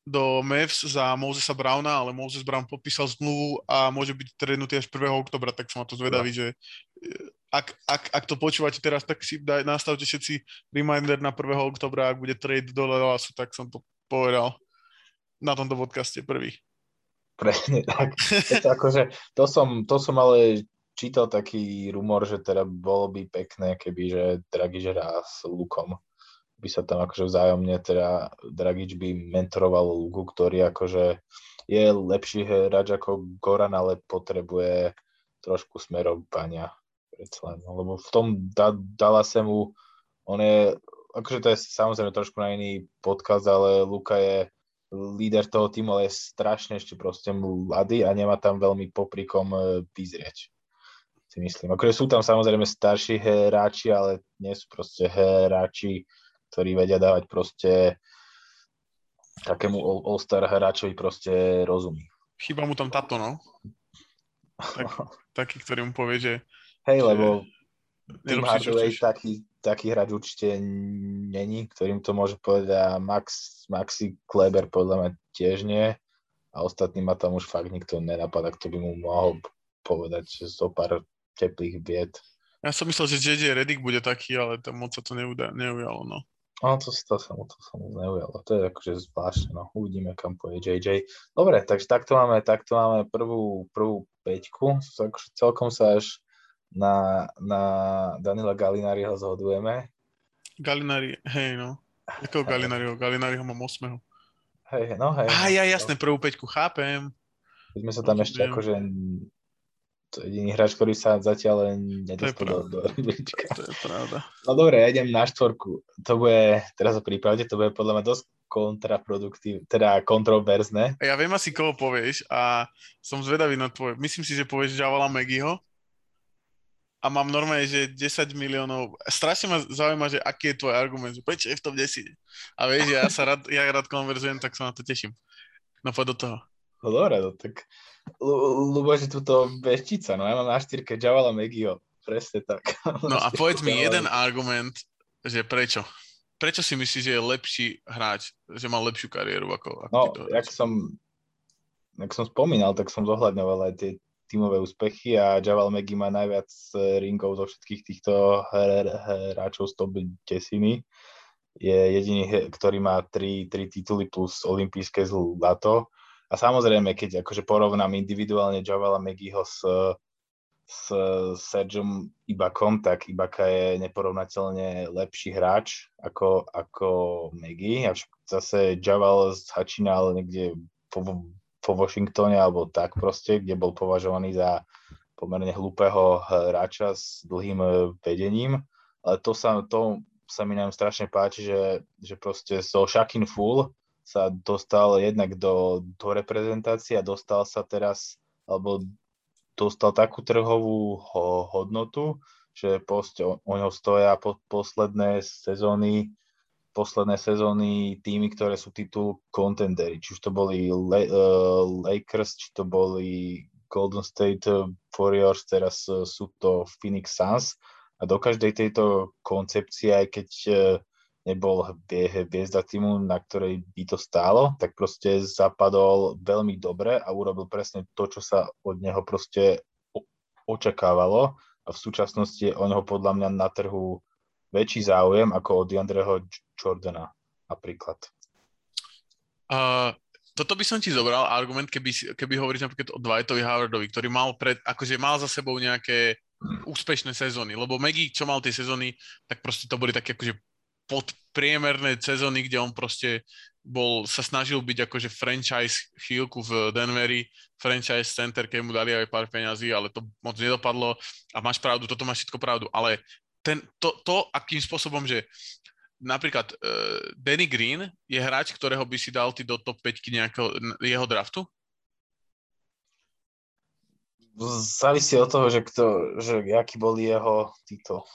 do Mavs za Mosesa Browna, ale Moses Brown podpísal zmluvu a môže byť trednutý až 1. oktobra, tak som na to zvedavý, že eh, ak, ak, ak to počúvate teraz, tak si daj, nastavte všetci reminder na 1. oktobra, ak bude trade do Dallasu, tak som to povedal na tomto podcaste prvý. Presne tak. to, akože, to, som, to som ale čítal taký rumor, že teda bolo by pekné, keby že Dragič hrá s Lukom by sa tam akože vzájomne teda Dragič by mentoroval Lugu, ktorý akože je lepší hráč ako Goran, ale potrebuje trošku smerovania predsa lebo v tom da- Dallase mu on je, akože to je samozrejme trošku na iný podcast, ale Luka je líder toho týmu, ale je strašne ešte proste mladý a nemá tam veľmi poprikom e, vyzrieť si myslím. Akože sú tam samozrejme starší hráči, ale nie sú proste hráči ktorí vedia dávať proste takému all-star hráčovi proste rozumí. Chýba mu tam táto, no. Tak, taký, ktorý mu povie, že... Hej, že lebo Tim Hardaway taký, taký hráč určite není, ktorým to môže povedať a Max, Maxi Kleber podľa mňa tiež nie a ostatní ma tam už fakt nikto nenapadá, kto by mu mohol povedať zo pár teplých vied. Ja som myslel, že JJ Redick bude taký, ale tam moc sa to neujalo, no. No, to, to, sa to sa mu neujalo. To je akože zvláštne, no. Uvidíme, kam pôjde JJ. Dobre, takže takto máme, takto máme prvú, prvú peťku. Akože celkom sa až na, na Danila Galinariho zhodujeme. Galinari, hej, no. Jakého Galinariho? Galinariho mám 8. Hej, no hej. Á, ja jasne, prvú peťku chápem. Keď sme sa tam ešte akože to je jediný hráč, ktorý sa zatiaľ nedostal do, do To je pravda. No dobre, ja idem na štvorku. To bude, teraz o príprave, to bude podľa mňa dosť kontraproduktív, teda kontroverzné. Ja viem asi, koho povieš a som zvedavý na tvoje. Myslím si, že povieš Javala Megiho a mám normálne, že 10 miliónov. Strašne ma zaujíma, že aký je tvoj argument, že prečo je v tom 10. A vieš, ja sa rád, ja rád konverzujem, tak sa na to teším. No poď do toho. No dobre, no tak lebo že túto veštica, no ja mám na štyrke Javala Megio, presne tak. No a povedz mi jeden argument, že prečo? Prečo si myslíš, že je lepší hráč, že mal lepšiu kariéru ako, ako No, jak som ak som spomínal, tak som zohľadňoval aj tie tímové úspechy a Javal Maggie má najviac e, ringov zo všetkých týchto hráčov z top desiny. Je jediný, ktorý má tri, tri tituly plus olympijské zlato. A samozrejme, keď akože porovnám individuálne Javala Magieho s, s Sergeom Ibakom, tak Ibaka je neporovnateľne lepší hráč ako, ako Maggie. A zase Javal začínal niekde po, po Washingtone alebo tak proste, kde bol považovaný za pomerne hlúpeho hráča s dlhým e, vedením. Ale to sa, to sa mi nám strašne páči, že, že proste so Shakin Full sa dostal jednak do, do reprezentácie a dostal sa teraz, alebo dostal takú trhovú ho, hodnotu, že proste o, o ňo stoja po, posledné sezóny posledné sezóny týmy, ktoré sú titul contendery. Či už to boli Le- uh, Lakers, či to boli Golden State Warriors, teraz uh, sú to Phoenix Suns. A do každej tejto koncepcie, aj keď uh, nebol hviezda týmu, na ktorej by to stálo, tak proste zapadol veľmi dobre a urobil presne to, čo sa od neho proste očakávalo a v súčasnosti je o neho podľa mňa na trhu väčší záujem ako od DeAndreho Jordana napríklad. Uh, toto by som ti zobral argument, keby, keby hovoríš napríklad o Dwightovi Howardovi, ktorý mal, pred, akože mal za sebou nejaké úspešné sezóny, lebo Maggie, čo mal tie sezóny, tak proste to boli také akože podpriemerné sezóny, kde on proste bol, sa snažil byť akože franchise chvíľku v Denveri, franchise center, keď mu dali aj pár peňazí, ale to moc nedopadlo a máš pravdu, toto máš všetko pravdu, ale ten, to, to, akým spôsobom, že napríklad uh, Danny Green je hráč, ktorého by si dal ty do top 5 nejakého jeho draftu? Závisí od toho, že, kto, že aký boli jeho títo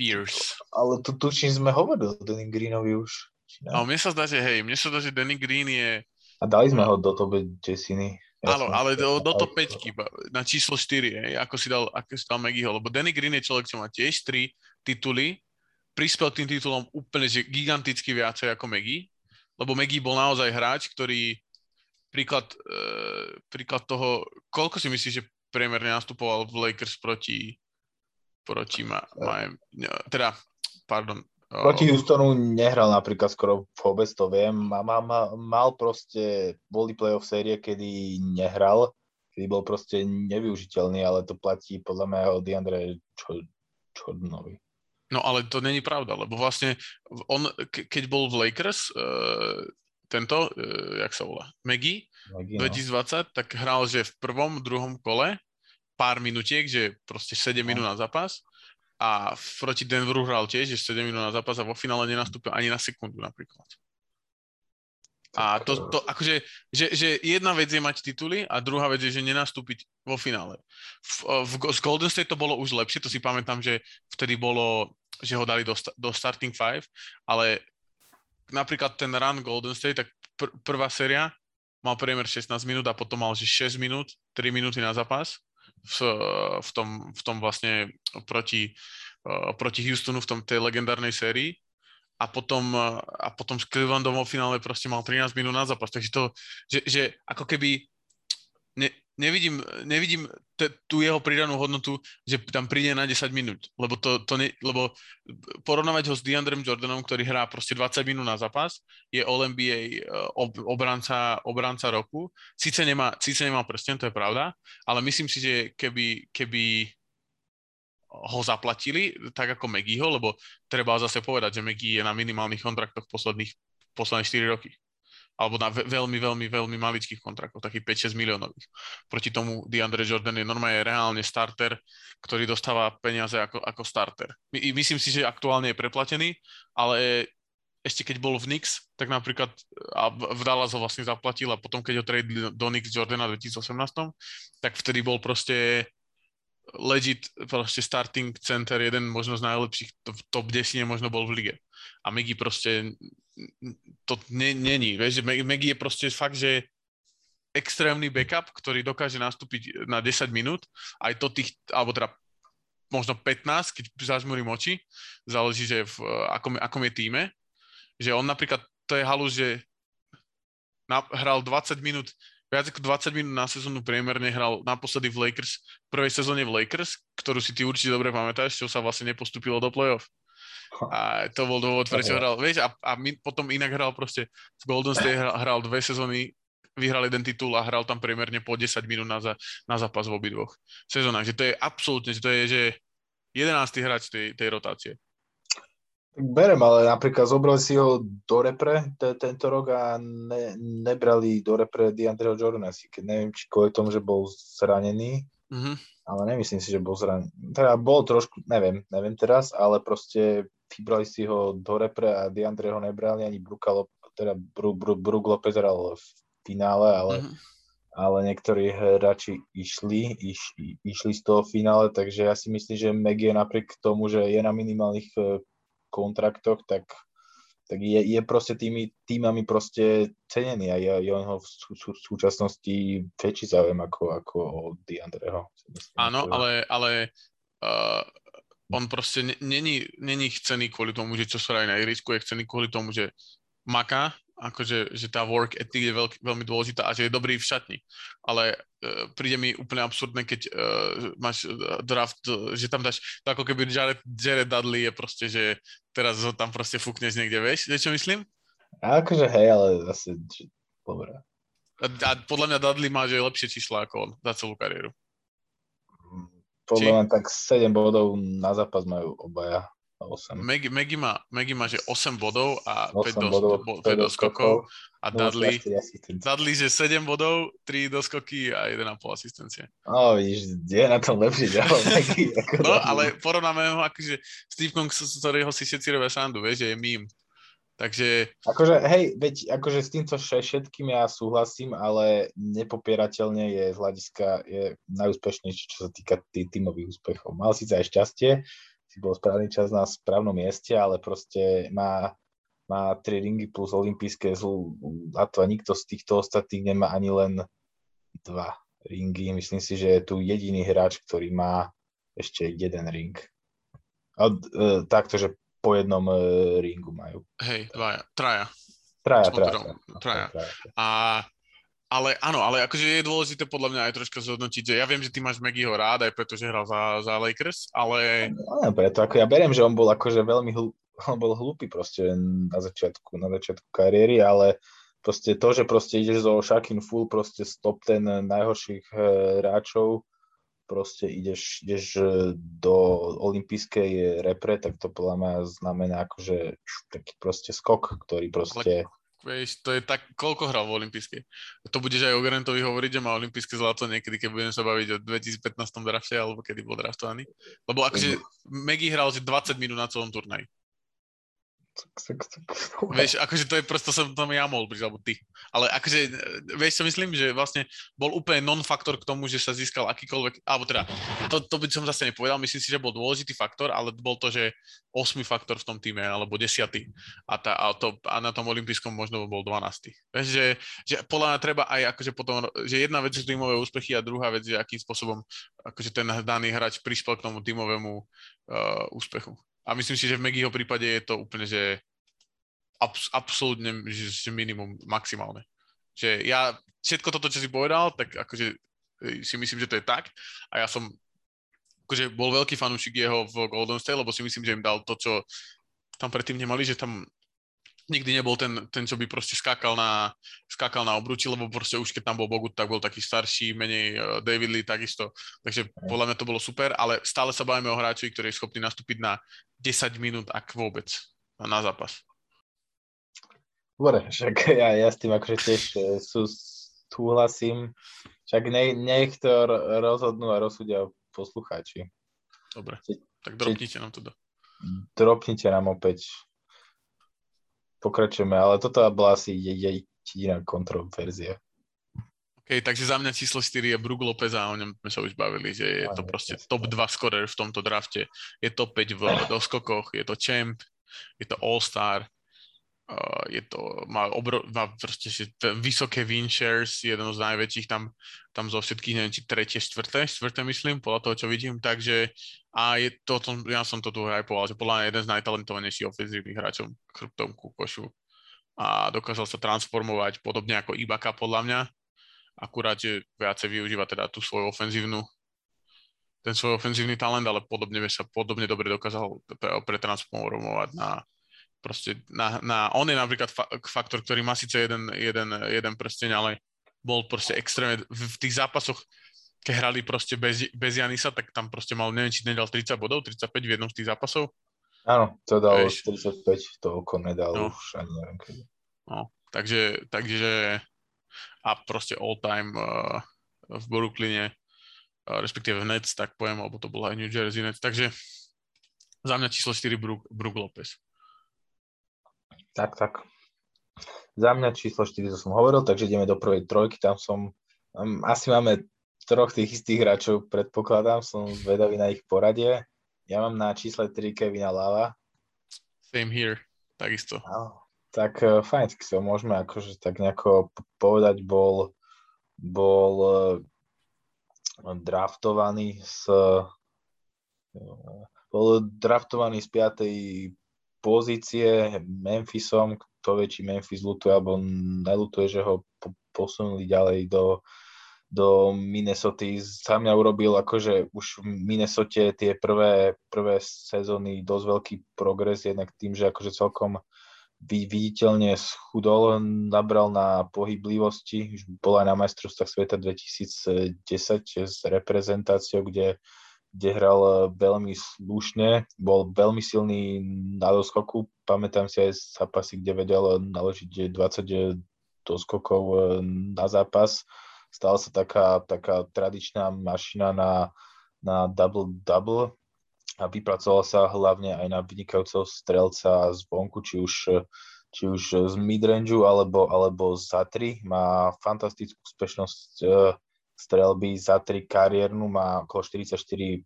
Pierce. Ale tu tučím sme hovorili o Danny Greenovi už. No, mne sa zdá, že hej, mne sa zdá, že Danny Green je... A dali sme ho do top desiny. Áno, ale do, do top 5 na číslo 4, hej, ako si dal, ako si dal Maggieho, lebo Danny Green je človek, čo má tiež 3 tituly, prispel tým titulom úplne že giganticky viacej ako Maggie, lebo Maggie bol naozaj hráč, ktorý príklad, e, príklad toho, koľko si myslíš, že priemerne nastupoval v Lakers proti proti ma, ma teda, pardon. Proti Houstonu nehral napríklad skoro vôbec, to viem. Má, má, mal proste, boli playoff série, kedy nehral, kedy bol proste nevyužiteľný, ale to platí podľa mňa o DeAndre Jordanovi. No ale to není pravda, lebo vlastne on, ke, keď bol v Lakers, uh, tento, uh, jak sa volá, Maggie, Maggie 2020, no. tak hral, že v prvom, druhom kole pár minutiek, že proste 7 no. minút na zápas a proti Denveru hral tiež, že 7 minút na zápas a vo finále nenastúpil ani na sekundu napríklad. A to, to akože, že, že jedna vec je mať tituly a druhá vec je, že nenastúpiť vo finále. V, v, z Golden State to bolo už lepšie, to si pamätám, že vtedy bolo, že ho dali do, do starting five, ale napríklad ten run Golden State, tak pr- prvá séria mal priemer 16 minút a potom mal že 6 minút, 3 minúty na zápas v, v, tom, v tom vlastne proti, proti Houstonu v tom tej legendárnej sérii a potom, a potom s Clevelandom vo finále proste mal 13 minút na zápas. Takže to, že, že ako keby ne, nevidím, nevidím te, tú jeho pridanú hodnotu, že tam príde na 10 minút, lebo, to, to ne, lebo porovnávať ho s DeAndrem Jordanom, ktorý hrá proste 20 minút na zápas, je All-NBA ob, obranca, obranca roku. Sice nemá, síce nemá prsten, to je pravda, ale myslím si, že keby, keby ho zaplatili, tak ako Megiho, lebo treba zase povedať, že Megi je na minimálnych kontraktoch posledných, posledných 4 roky. Alebo na veľmi, veľmi, veľmi maličkých kontraktoch, takých 5-6 miliónových. Proti tomu DeAndre Jordan je normálne reálne starter, ktorý dostáva peniaze ako, ako starter. My, myslím si, že aktuálne je preplatený, ale ešte keď bol v Knicks, tak napríklad a v Dallas ho vlastne zaplatil a potom keď ho trade do Knicks Jordana v 2018, tak vtedy bol proste legit proste starting center, jeden možno z najlepších, v top 10 možno bol v lige. A Megi proste to není, vieš, je proste fakt, že extrémny backup, ktorý dokáže nastúpiť na 10 minút, aj to tých, alebo teda možno 15, keď zažmurím oči, záleží, že v akom, akom je týme, že on napríklad, to je halu, že hral 20 minút viac ako 20 minút na sezónu priemerne hral naposledy v Lakers, v prvej sezóne v Lakers, ktorú si ty určite dobre pamätáš, čo sa vlastne nepostupilo do playoff. A to bol dôvod, prečo hral. Vieš, a, a my potom inak hral proste v Golden State hral, hral dve sezóny, vyhral jeden titul a hral tam priemerne po 10 minút na, za, na zápas v obidvoch sezónach. Že to je absolútne, že to je, že 11. hráč tej, tej rotácie. Berem, ale napríklad zobrali si ho do repre t- tento rok a ne, nebrali do repre DeAndreho Jordana, si keď neviem, či kvôli tomu, že bol zranený, mm-hmm. Ale nemyslím si, že bol zranený. Teda bol trošku, neviem, neviem teraz, ale proste vybrali si ho do repre a DeAndre ho nebrali, ani Bruka, teda Bru, Bru, Brook Lopez hral v finále, ale, mm-hmm. ale niektorí hráči išli, iš, išli z toho finále, takže ja si myslím, že Meg je napriek tomu, že je na minimálnych kontraktoch, tak, tak je, je proste tými týmami proste cenený a je, je on ho v, sú, v súčasnosti väčší záujem ako, ako o Diandreho. Áno, ale, ale uh, on proste není, není chcený kvôli tomu, že čo sa aj na ihrisku, je chcený kvôli tomu, že maká akože, že tá work ethic je veľk, veľmi dôležitá a že je dobrý v šatni. Ale uh, príde mi úplne absurdné, keď uh, máš draft, uh, že tam dáš, to ako keby Jared, Jared Dudley je proste, že teraz ho tam proste fúkneš niekde, vieš, vieš čo myslím? Akože hej, ale zase, dobré. A, a podľa mňa Dudley má, že je lepšie čísla ako on za celú kariéru. Podľa mňa tak 7 bodov na zápas majú obaja. 8. Maggie, Maggie, má, Maggie má, že 8 bodov a 5, dos, bodov, 5 doskokov a no, Dudley, Dudley, že 7 bodov, 3 doskoky a 1,5 asistencie. No, vidíš, je na tom lepšie ďalej Maggie. no, ale porovnáme ho akože Steve Kong, z ktorého si všetci robia šandu, vieš, že je mím. Takže... Akože, hej, veď, akože s týmto všetkým ja súhlasím, ale nepopierateľne je z hľadiska je najúspešnejší, čo sa týka tý, tímových úspechov. Mal síce aj šťastie, si bol správny čas na správnom mieste, ale proste má, má tri ringy plus olympijské zlu a to a nikto z týchto ostatných nemá ani len dva ringy. Myslím si, že je tu jediný hráč, ktorý má ešte jeden ring. A, e, takto, že po jednom e, ringu majú. Hej, dvaja, traja. Traja, traja, traja, traja. traja. A ale áno, ale akože je dôležité podľa mňa aj troška zhodnotiť, že ja viem, že ty máš Maggieho rád, aj preto, že hral za, za Lakers, ale... No, preto, ako ja beriem, že on bol akože veľmi hl- on bol hlupý proste na začiatku, na začiatku kariéry, ale proste to, že proste ideš zo Shaquin Full proste stop ten najhorších eh, hráčov, proste ideš, ideš eh, do olympijskej repre, tak to podľa mňa znamená akože taký proste skok, ktorý proste... Ale Vieš, to je tak, koľko hral v olympijskej. To budeš aj o Grantovi hovoriť, že má olympijské zlato niekedy, keď budeme sa baviť o 2015 drafte, alebo kedy bol draftovaný. Lebo akože Maggie hral že 20 minút na celom turnaji. Vieš, akože to je prosto som tam ja mohol prísť, alebo ty. Ale akože, vieš, čo myslím, že vlastne bol úplne non-faktor k tomu, že sa získal akýkoľvek, alebo teda, to, to by som zase nepovedal, myslím si, že bol dôležitý faktor, ale bol to, že osmi faktor v tom týme, alebo desiatý. A, tá, a, to, a na tom olympijskom možno bol 12. Vieš, že, že podľa mňa treba aj akože potom, že jedna vec sú tímové úspechy a druhá vec je, akým spôsobom akože ten daný hráč prispel k tomu tímovému uh, úspechu. A myslím si, že v Meggyho prípade je to úplne, že abs- absolútne že minimum, maximálne. Že ja všetko toto, čo si povedal, tak akože e, si myslím, že to je tak. A ja som akože bol veľký fanúšik jeho v Golden State, lebo si myslím, že im dal to, čo tam predtým nemali, že tam nikdy nebol ten, ten čo by proste skákal na, skákal na obruči, lebo proste už keď tam bol Bogut, tak bol taký starší, menej uh, David Lee takisto. Takže podľa mňa to bolo super, ale stále sa bavíme o hráčovi, ktorý je schopný nastúpiť na 10 minút, ak vôbec, na zápas. Dobre, však ja, ja s tým akože tiež e, sú, súhlasím. Však ne, nech to rozhodnú a rozsudia poslucháči. Dobre, tak dropnite nám to do. Dropnite nám opäť pokračujeme, ale toto bola asi jediná kontroverzia. OK, takže za mňa číslo 4 je Brook Lopez a o ňom sme sa už bavili, že je to proste top 2 scorer v tomto drafte. Je top 5 v doskokoch, je to champ, je to all-star, uh, je to, má, obro, má proste vysoké win shares, jeden z najväčších tam, tam zo všetkých, neviem, či tretie, štvrté, štvrté myslím, podľa toho, čo vidím, takže a je to, to ja som to tu hypoval, že podľa mňa jeden z najtalentovanejších ofenzívnych hráčov chrbtom ku košu. A dokázal sa transformovať podobne ako Ibaka podľa mňa. Akurát, že viacej využíva teda tú svoju ofenzívnu ten svoj ofenzívny talent, ale podobne sa podobne dobre dokázal pretransformovať na proste na, na, on je napríklad fa- faktor, ktorý má síce jeden, jeden, jeden prsteň, ale bol proste extrémne, v, v tých zápasoch, keď hrali proste bez, bez Janisa, tak tam proste mal, neviem, či nedal 30 bodov, 35 v jednom z tých zápasov. Áno, to dal Veš, 45, toľko nedal no. už ani neviem kedy. No, takže, takže a proste all time uh, v Brooklyne, uh, respektíve v Nets, tak poviem, alebo to bola aj New Jersey Nets, takže za mňa číslo 4 Brook, Brook Lopez. Tak, tak. Za mňa číslo 4 to som hovoril, takže ideme do prvej trojky, tam som, um, asi máme troch tých istých hráčov, predpokladám, som zvedavý na ich poradie. Ja mám na čísle 3 Kevina Lava. Same here, takisto. No, tak uh, fajn, tak sa môžeme akože tak nejako povedať, bol, bol uh, draftovaný z uh, bol draftovaný z 5. pozície Memphisom, kto vie, či Memphis lutuje alebo nelutuje, že ho posunuli ďalej do do Minnesota. Za mňa urobil akože už v Minnesota tie prvé, prvé sezóny dosť veľký progres, jednak tým, že akože celkom viditeľne schudol, nabral na pohyblivosti, už bol aj na majstrovstvách sveta 2010 s reprezentáciou, kde, kde hral veľmi slušne, bol veľmi silný na doskoku, pamätám si aj zápasy, kde vedel naložiť 20 doskokov na zápas, stala sa taká, taká tradičná mašina na, na double-double a vypracovala sa hlavne aj na vynikajúceho strelca zvonku, či už, či už z midrangeu alebo, alebo za tri. Má fantastickú úspešnosť strelby za tri kariérnu, má okolo 44%,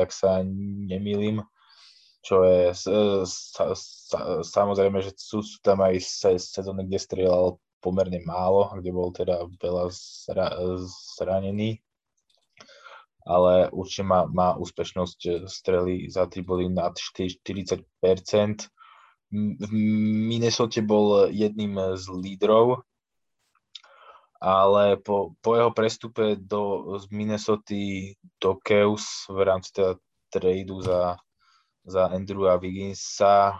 ak sa nemýlim čo je sa, sa, samozrejme, že sú, sú tam aj sezóny, kde strieľal pomerne málo, kde bol teda veľa zra, zranený, ale určite má, má úspešnosť strely za 3 boli nad 40%. V Minnesota bol jedným z lídrov, ale po, po jeho prestupe do, z Minnesota do Keus v rámci teda tradu za, za Andrewa Wigginsa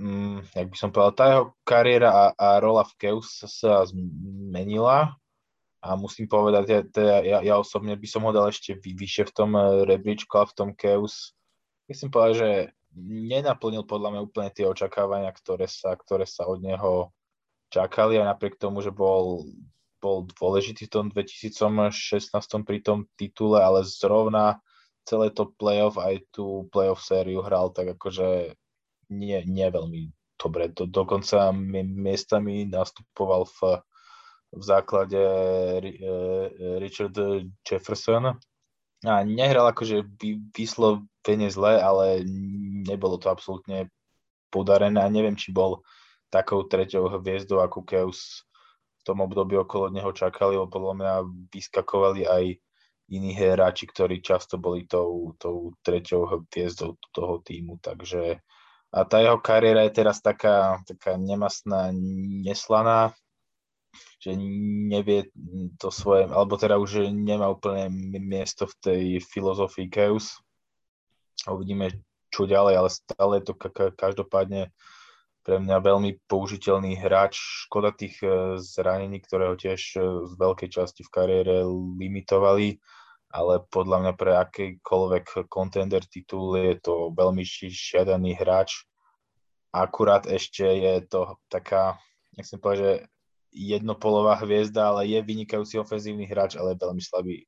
mm, jak by som povedal, tá jeho kariéra a, a rola v Keus sa zmenila a musím povedať, teda, ja, ja osobne by som ho dal ešte vy, vyššie v tom eh, rebríčku a v tom Keus. Myslím povedať, že nenaplnil podľa mňa úplne tie očakávania, ktoré sa, ktoré sa od neho čakali a napriek tomu, že bol, bol dôležitý v tom 2016 pri tom titule, ale zrovna celé to playoff, aj tú playoff sériu hral tak akože nie, nie veľmi dobre. Do, dokonca miestami nastupoval v, v základe e, Richard Jefferson a nehral akože vyslovene zle, ale nebolo to absolútne podarené a neviem, či bol takou treťou hviezdou, ako Keus v tom období okolo neho čakali, lebo podľa mňa vyskakovali aj iní hráči, ktorí často boli tou, tou treťou hviezdou toho týmu, takže a tá jeho kariéra je teraz taká, taká nemastná, neslaná, že nevie to svoje, alebo teda už nemá úplne miesto v tej filozofii Chaos. Uvidíme, čo ďalej, ale stále je to každopádne pre mňa veľmi použiteľný hráč. Škoda tých e, zranení, ktoré ho tiež e, z veľkej časti v kariére limitovali, ale podľa mňa pre akýkoľvek contender titul je to veľmi žiadaný hráč. Akurát ešte je to taká, nechcem povedať, že jednopolová hviezda, ale je vynikajúci ofenzívny hráč, ale veľmi slabý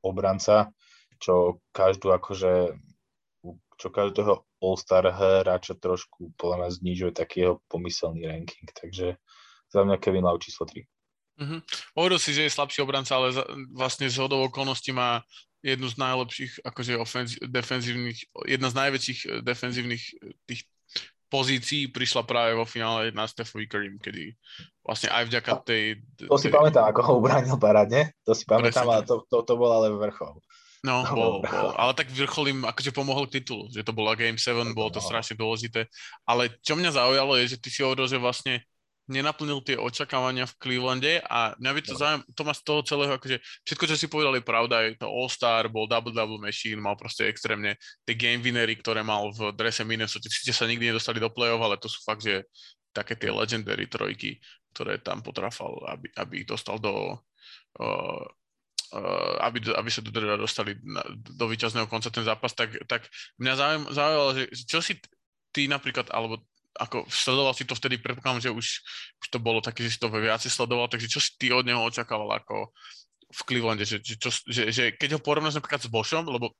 obranca, čo každú akože čo každého All-Star hráča trošku podľa mňa znižuje taký jeho pomyselný ranking, takže za mňa Kevin Love číslo 3. Mm-hmm. Hovoril si, že je slabší obranca, ale za, vlastne z hodou okolností má jednu z najlepších akože ofenz, defenzívnych, jedna z najväčších eh, defenzívnych eh, tých pozícií prišla práve vo finále na Stephovi Karim, kedy vlastne aj vďaka tej... To si tej... pamätám, ako ho ubránil parádne, to si pamätám, ale to, to, to bol ale vrchol. No, bol, bol, ale tak vrchol im akože pomohol k titulu, že to bola Game 7, bolo to strašne dôležité. Ale čo mňa zaujalo je, že ty si hovoril, že vlastne nenaplnil tie očakávania v Clevelande a mňa by to no. zaujímavé, to má z toho celého, akože všetko, čo si povedali, pravda, je to All-Star, bol double-double machine, mal proste extrémne tie game winnery, ktoré mal v drese Minnesota, síce sa nikdy nedostali do play-off, ale to sú fakt, že také tie legendary trojky, ktoré tam potrafal, aby, aby ich dostal do uh, aby, aby sa teda dostali do víťazného konca ten zápas, tak, tak mňa zaujímalo, že čo si ty napríklad, alebo ako sledoval si to vtedy, predpokladám, že už, už to bolo také, že si to viacej sledoval, takže čo si ty od neho očakával ako v Clevelande, že, že, čo, že, že keď ho porovnáš napríklad s Bošom, lebo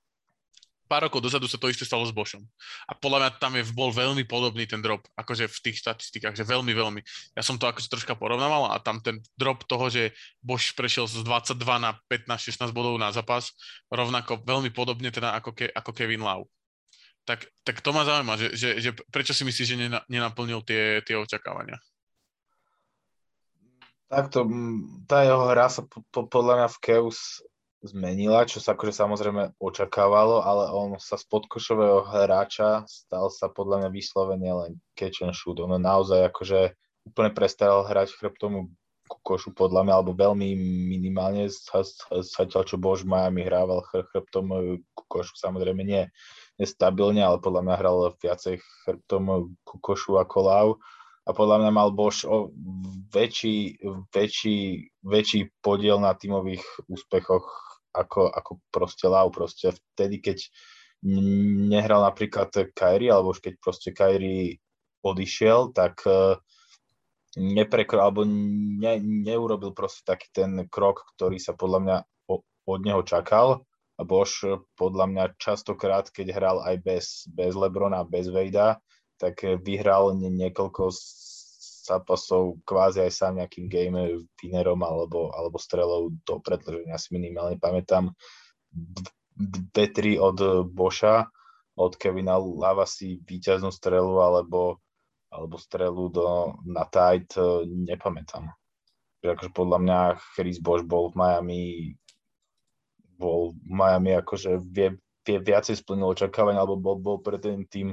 pár rokov dozadu sa to isté stalo s Bošom. A podľa mňa tam je, bol veľmi podobný ten drop, akože v tých štatistikách, že veľmi, veľmi. Ja som to akože troška porovnával a tam ten drop toho, že Boš prešiel z 22 na 15-16 bodov na zápas, rovnako veľmi podobne teda ako, ke, ako Kevin Lau tak, tak to ma zaujíma, že, že, že prečo si myslíš, že nenaplnil tie, tie očakávania? Takto, tá jeho hra sa po, po, podľa mňa v Keus zmenila, čo sa akože samozrejme očakávalo, ale on sa z podkošového hráča stal sa podľa mňa vyslovene len catch and shoot. On naozaj akože úplne prestal hrať chrbtom košu podľa mňa, alebo veľmi minimálne zatiaľ, čo Bož Miami hrával chrbtom košu, samozrejme nie nestabilne, ale podľa mňa hral viacej chrbtom Kukošu ako Lau a podľa mňa mal Boš o väčší, väčší, väčší podiel na tímových úspechoch ako, ako proste Lau. Proste vtedy, keď nehral napríklad Kairi, alebo už keď proste Kairi odišiel, tak e, neprekro, alebo ne, neurobil proste taký ten krok, ktorý sa podľa mňa od neho čakal a Boš podľa mňa častokrát, keď hral aj bez, bez Lebrona, bez Vejda, tak vyhral niekoľko zápasov kvázi aj sám nejakým game winnerom alebo, alebo strelou do predlženia. Si minimálne pamätám dve, tri od Boša, od Kevina Lavasi víťaznú strelu alebo, alebo strelu do, na tight, nepamätám. Akože podľa mňa Chris Bosch bol v Miami bol v Miami akože vie, vie viacej splnil očakávania, alebo bol, bol pre ten tým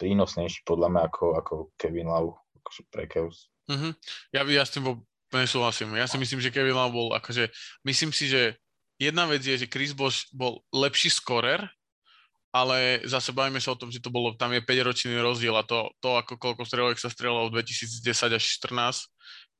prínosnejší podľa mňa ako, ako Kevin Love akože pre Cavs. Uh-huh. Ja, ja s tým úplne súhlasím. Ja si myslím, že Kevin Love bol akože, myslím si, že jedna vec je, že Chris Bosh bol lepší skorer, ale zase bavíme sa o tom, že to bolo, tam je 5-ročný rozdiel a to, to ako koľko strelok sa strelalo v 2010 až 14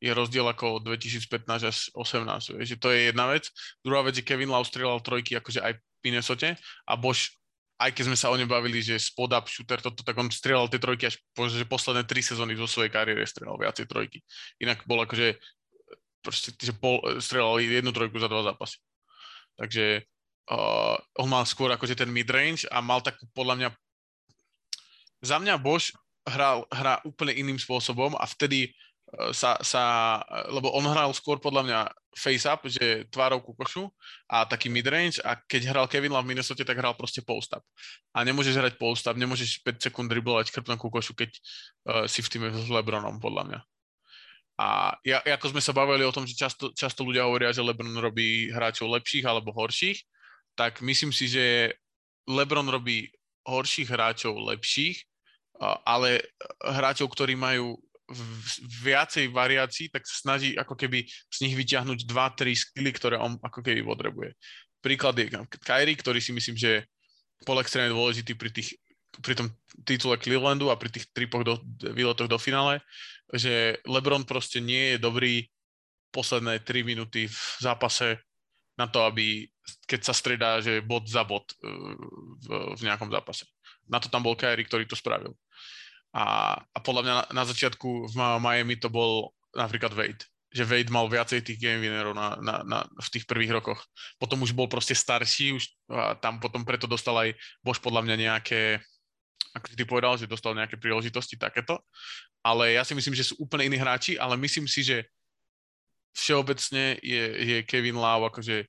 je rozdiel ako od 2015 až 18. Že to je jedna vec. Druhá vec je Kevin Lau strieľal trojky akože aj v Minnesota a Bosch aj keď sme sa o ňom bavili, že spod up shooter, toto, tak on strieľal tie trojky až po, že posledné tri sezóny zo svojej kariéry strieľal viacej trojky. Inak bol akože proste, že pol, strieľal jednu trojku za dva zápasy. Takže uh, on mal skôr akože ten midrange a mal tak podľa mňa za mňa Bosch hral, hrá úplne iným spôsobom a vtedy sa, sa, lebo on hral skôr podľa mňa face-up, že tvárou ku košu a taký midrange a keď hral Kevin Love v Minnesota, tak hral proste post-up. A nemôžeš hrať post-up, nemôžeš 5 sekúnd driblovať krpnom ku košu, keď uh, si v týme s Lebronom, podľa mňa. A ja, ako sme sa bavili o tom, že často, často ľudia hovoria, že Lebron robí hráčov lepších alebo horších, tak myslím si, že Lebron robí horších hráčov lepších, ale hráčov, ktorí majú viacej variácií, tak sa snaží ako keby z nich vyťahnuť 2-3 skily, ktoré on ako keby potrebuje. Príklad je Kyrie, ktorý si myslím, že bol extrémne dôležitý pri, tých, pri tom titule Clevelandu a pri tých tripoch do, výletoch do finále, že LeBron proste nie je dobrý posledné 3 minúty v zápase na to, aby keď sa stredá, že bod za bod uh, v, v nejakom zápase. Na to tam bol Kyrie, ktorý to spravil. A, a podľa mňa na, na začiatku v Miami to bol napríklad Wade že Wade mal viacej tých game winnerov na, na, na, v tých prvých rokoch. Potom už bol proste starší, už a tam potom preto dostal aj Bož podľa mňa nejaké, ako si ty povedal, že dostal nejaké príležitosti takéto. Ale ja si myslím, že sú úplne iní hráči, ale myslím si, že všeobecne je, je Kevin Love akože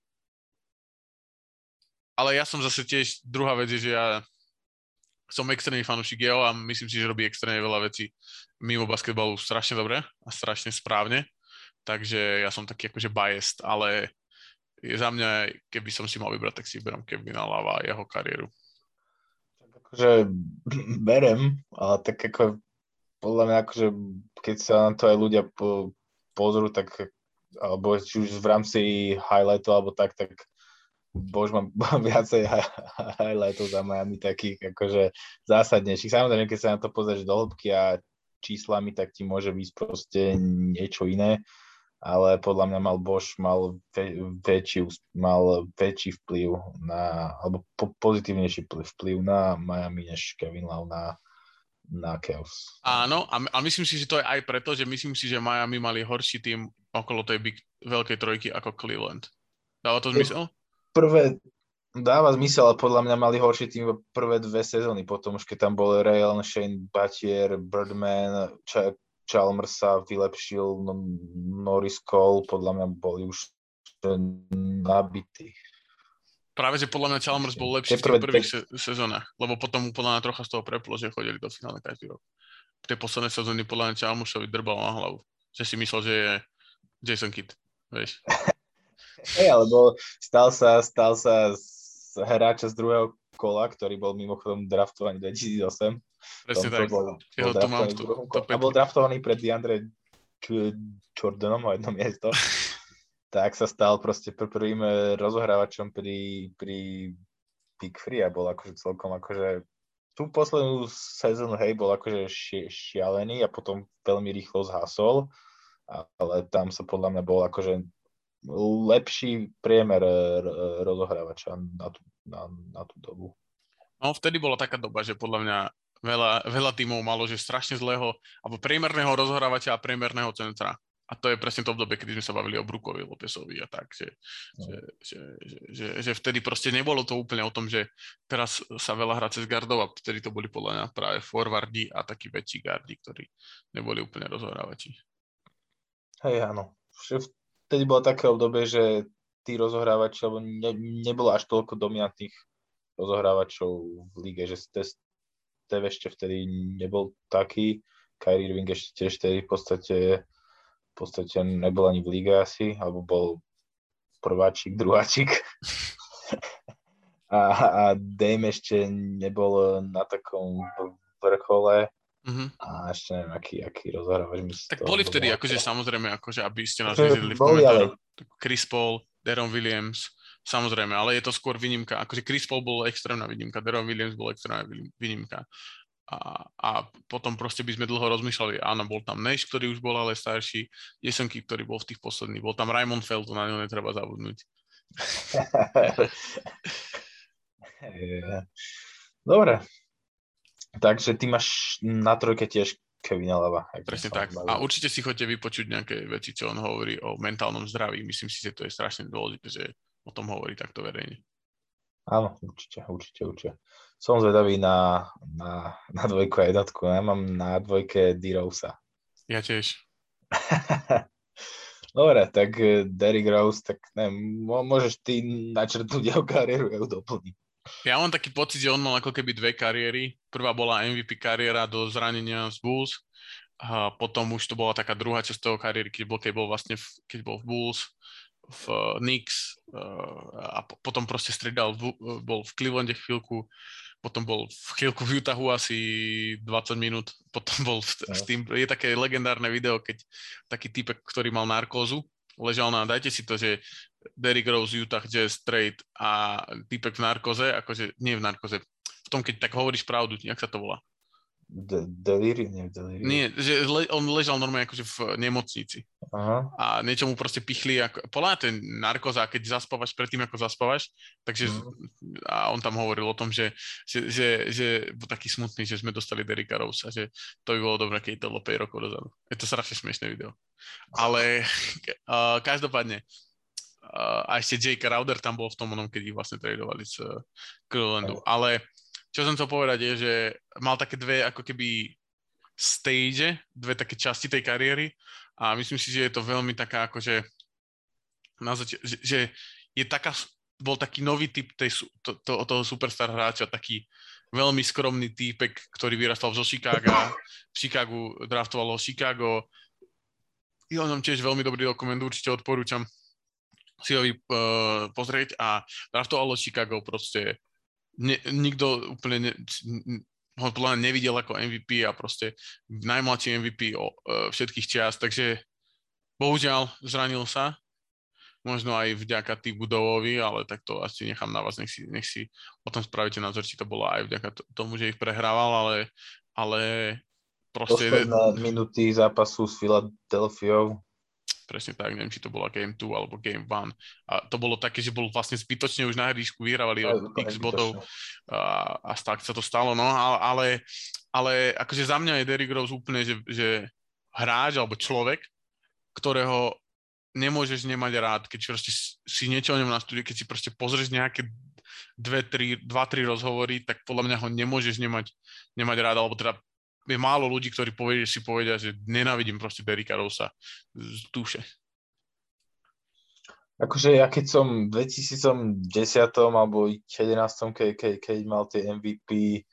ale ja som zase tiež, druhá vec je, že ja som extrémny fanúšik jeho a myslím si, že robí extrémne veľa vecí mimo basketbalu strašne dobre a strašne správne. Takže ja som taký akože biased, ale je za mňa, keby som si mal vybrať, tak si vyberám Kevina Lava a jeho kariéru. Tak akože berem, ale tak ako podľa mňa akože, keď sa na to aj ľudia po, pozrú, tak alebo či už v rámci highlightu alebo tak, tak bož mám viacej highlightov za Miami takých akože zásadnejších. Samozrejme, keď sa na to pozrieš do hĺbky a číslami, tak ti môže byť proste niečo iné, ale podľa mňa mal Bosch mal väčší, mal väčší vplyv na, alebo po, pozitívnejší vplyv na Miami než Kevin Love na, na Chaos. Áno, a, a myslím si, že to je aj preto, že myslím si, že Miami mali horší tým okolo tej big, veľkej trojky ako Cleveland. Dáva to zmysel? Prvé, dáva zmysel, ale podľa mňa mali horší tým prvé dve sezóny, potom už keď tam bol Ray Allen, Shane Batier, Birdman, Ch- Chalmers sa vylepšil, no, Norris Cole, podľa mňa boli už nabití. Práve, že podľa mňa Chalmers bol lepší v tých prvých se- sezónach, lebo potom podľa mňa trocha z toho preplo, že chodili do finále každý rok. V tej poslednej sezóny podľa mňa Chalmersovi drbal na hlavu. Že si myslel, že je Jason Kidd, vieš. Hej, alebo stal sa, stal sa z hráča z druhého kola, ktorý bol mimochodom draftovaný 2008. Presne tak. Bol, bol to mám tu, to a bol draftovaný pred DeAndre Jordanom o jedno miesto. tak sa stal proste prvým eh, rozohrávačom pri, pri Big Free a bol akože celkom akože tú poslednú sezónu, hej, bol akože šialený a potom veľmi rýchlo zhasol, ale tam sa podľa mňa bol akože lepší priemer eh, rozohrávača na tú, na, na tú dobu. No, vtedy bola taká doba, že podľa mňa veľa, veľa tímov malo, že strašne zlého, alebo priemerného rozhrávača a priemerného centra. A to je presne to obdobie, kedy sme sa bavili o Brukovi, Lopesovi a tak, že, no. že, že, že, že, že vtedy proste nebolo to úplne o tom, že teraz sa veľa hrá cez gardov a vtedy to boli podľa mňa práve forwardi a takí väčší gardi, ktorí neboli úplne rozhrávači. Hej, áno. Vtedy bolo také obdobie, že tí rozohrávači, alebo ne, nebolo až toľko dominantných rozohrávačov v lige, že Steve ešte vtedy nebol taký, Kyrie Irving ešte tiež vtedy v podstate, v podstate nebol ani v lige asi, alebo bol prváčik, druháčik. a, a Dame ešte nebol na takom vrchole, Uh-huh. A ešte neviem, aký, aký rozhrávač mi Tak boli vtedy, akože samozrejme, akože aby ste nás videli v komentároch. Ale... Chris Paul, Deron Williams, Samozrejme, ale je to skôr výnimka. Akože Chris Paul bol extrémna výnimka, Deron Williams bol extrémna výnimka. A, a potom proste by sme dlho rozmýšľali, áno, bol tam Nash, ktorý už bol ale starší, Jesenky, ktorý bol v tých posledných, bol tam Raymond Feld, na ňo netreba zabudnúť. Dobre. Takže ty máš na trojke tiež Kevina Lava. Presne tak. A určite si chodte vypočuť nejaké veci, čo on hovorí o mentálnom zdraví. Myslím si, že to je strašne dôležité, že o tom hovorí takto verejne. Áno, určite, určite, určite. Som zvedavý na, na, na dvojku a jednotku. Ja mám na dvojke D-Rose. Ja tiež. Dobre, tak eh, Derrick Rose, tak neviem, môžeš ty načrtnúť jeho kariéru, ja ju doplním. Ja mám taký pocit, že on mal ako keby dve kariéry. Prvá bola MVP kariéra do zranenia z Bulls. A potom už to bola taká druhá časť toho kariéry, keď bol, keď bol vlastne v, keď bol v Bulls v eh, Knicks eh, a potom proste stredal, bol v Clevelande chvíľku, potom bol v chvíľku v Utahu asi 20 minút, potom bol v, tým, je také legendárne video, keď taký typek, ktorý mal narkózu, ležal na, dajte si to, že Derrick Rose, Utah Jazz, trade a typek v narkoze, akože nie v narkoze, v tom, keď tak hovoríš pravdu, jak sa to volá? De- delirium, nie delirium. Nie, že le- on ležal normálne akože v nemocnici. Aha. A niečo mu proste pichli, ako, podľa ten narkoza, keď zaspávaš predtým, ako zaspávaš, takže mm. a on tam hovoril o tom, že, že, že, že bol taký smutný, že sme dostali Derricka Rose že to by bolo dobré, keď to bolo 5 rokov dozadu. Je to strašne smiešné video. Ale uh, každopádne, uh, a ešte Jake Crowder tam bol v tom onom, keď ich vlastne tradovali z uh, Clevelandu. Ale čo som chcel povedať je, že mal také dve ako keby stage, dve také časti tej kariéry a myslím si, že je to veľmi taká akože na zač- že, že je taká, bol taký nový typ tej, to, to, toho superstar hráča, taký veľmi skromný týpek, ktorý vyrastal zo Chicaga, v Chicagu draftovalo Chicago. Je o ňom tiež veľmi dobrý dokument, určite odporúčam si ho uh, pozrieť a draftovalo Chicago proste. Ne, nikto úplne ne, ho podľa nevidel ako MVP a proste najmladší MVP o, uh, všetkých čias, takže bohužiaľ zranil sa, možno aj vďaka tým budovovi, ale tak to asi nechám na vás, nech si, nech si o tom spravíte názor, či to bolo aj vďaka tomu, že ich prehrával, ale, ale proste... Posledné minúty zápasu s Filadelfiou presne tak, neviem, či to bola Game 2 alebo Game 1. A to bolo také, že bol vlastne zbytočne už na hríšku, vyhrávali o x bodov a, a tak sa to stalo, no, ale, ale akože za mňa je Derrick Rose úplne, že, že hráč alebo človek, ktorého nemôžeš nemať rád, keď proste si niečo o ňom nastuduje, keď si proste pozrieš nejaké dve, tri, dva, tri rozhovory, tak podľa mňa ho nemôžeš nemať, nemať rád, alebo teda je málo ľudí, ktorí povedia, si povedia, že nenávidím proste Derricka Rosa z duše. Akože ja keď som v 2010 alebo 11, keď, keď, keď mal tie MVP,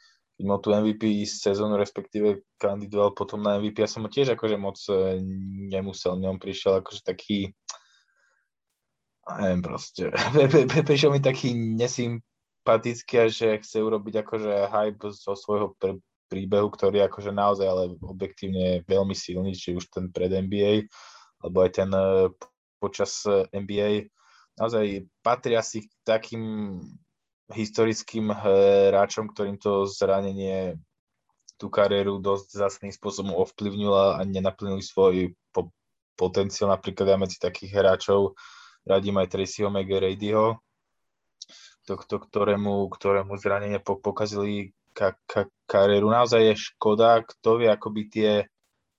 keď mal tú MVP sezónu, respektíve kandidoval potom na MVP, ja som ho tiež akože moc e, nemusel, ňom prišiel akože taký, neviem proste, prišiel mi taký nesympatický že chce urobiť akože hype zo svojho pr- príbehu, ktorý je akože naozaj ale objektívne veľmi silný, či už ten pred NBA, alebo aj ten e, počas e, NBA. Naozaj patrí asi k takým historickým hráčom, ktorým to zranenie tú kariéru dosť zásadným spôsobom ovplyvnilo a nenaplnili svoj po- potenciál. Napríklad ja medzi takých hráčov radím aj Tracyho McGradyho, to, to, ktorému, ktorému zranenie pokazili ka- ka- kariéru. Naozaj je škoda, kto vie, ako by tie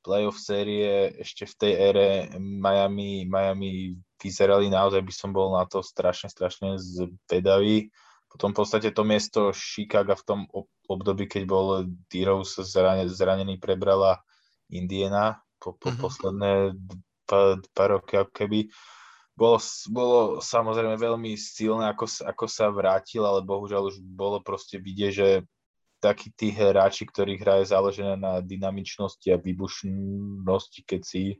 playoff série ešte v tej ére Miami, Miami vyzerali. Naozaj by som bol na to strašne, strašne zvedavý. Potom v podstate to miesto Chicago v tom období, keď bol D-Rose zranený, prebrala Indiana po, po mm-hmm. posledné dva, dva roky, keby. Bolo, bolo samozrejme veľmi silné, ako, ako sa vrátil, ale bohužiaľ už bolo proste vidieť, že takí tí hráči, ktorí hrajú záležené na dynamičnosti a výbušnosti, keď si,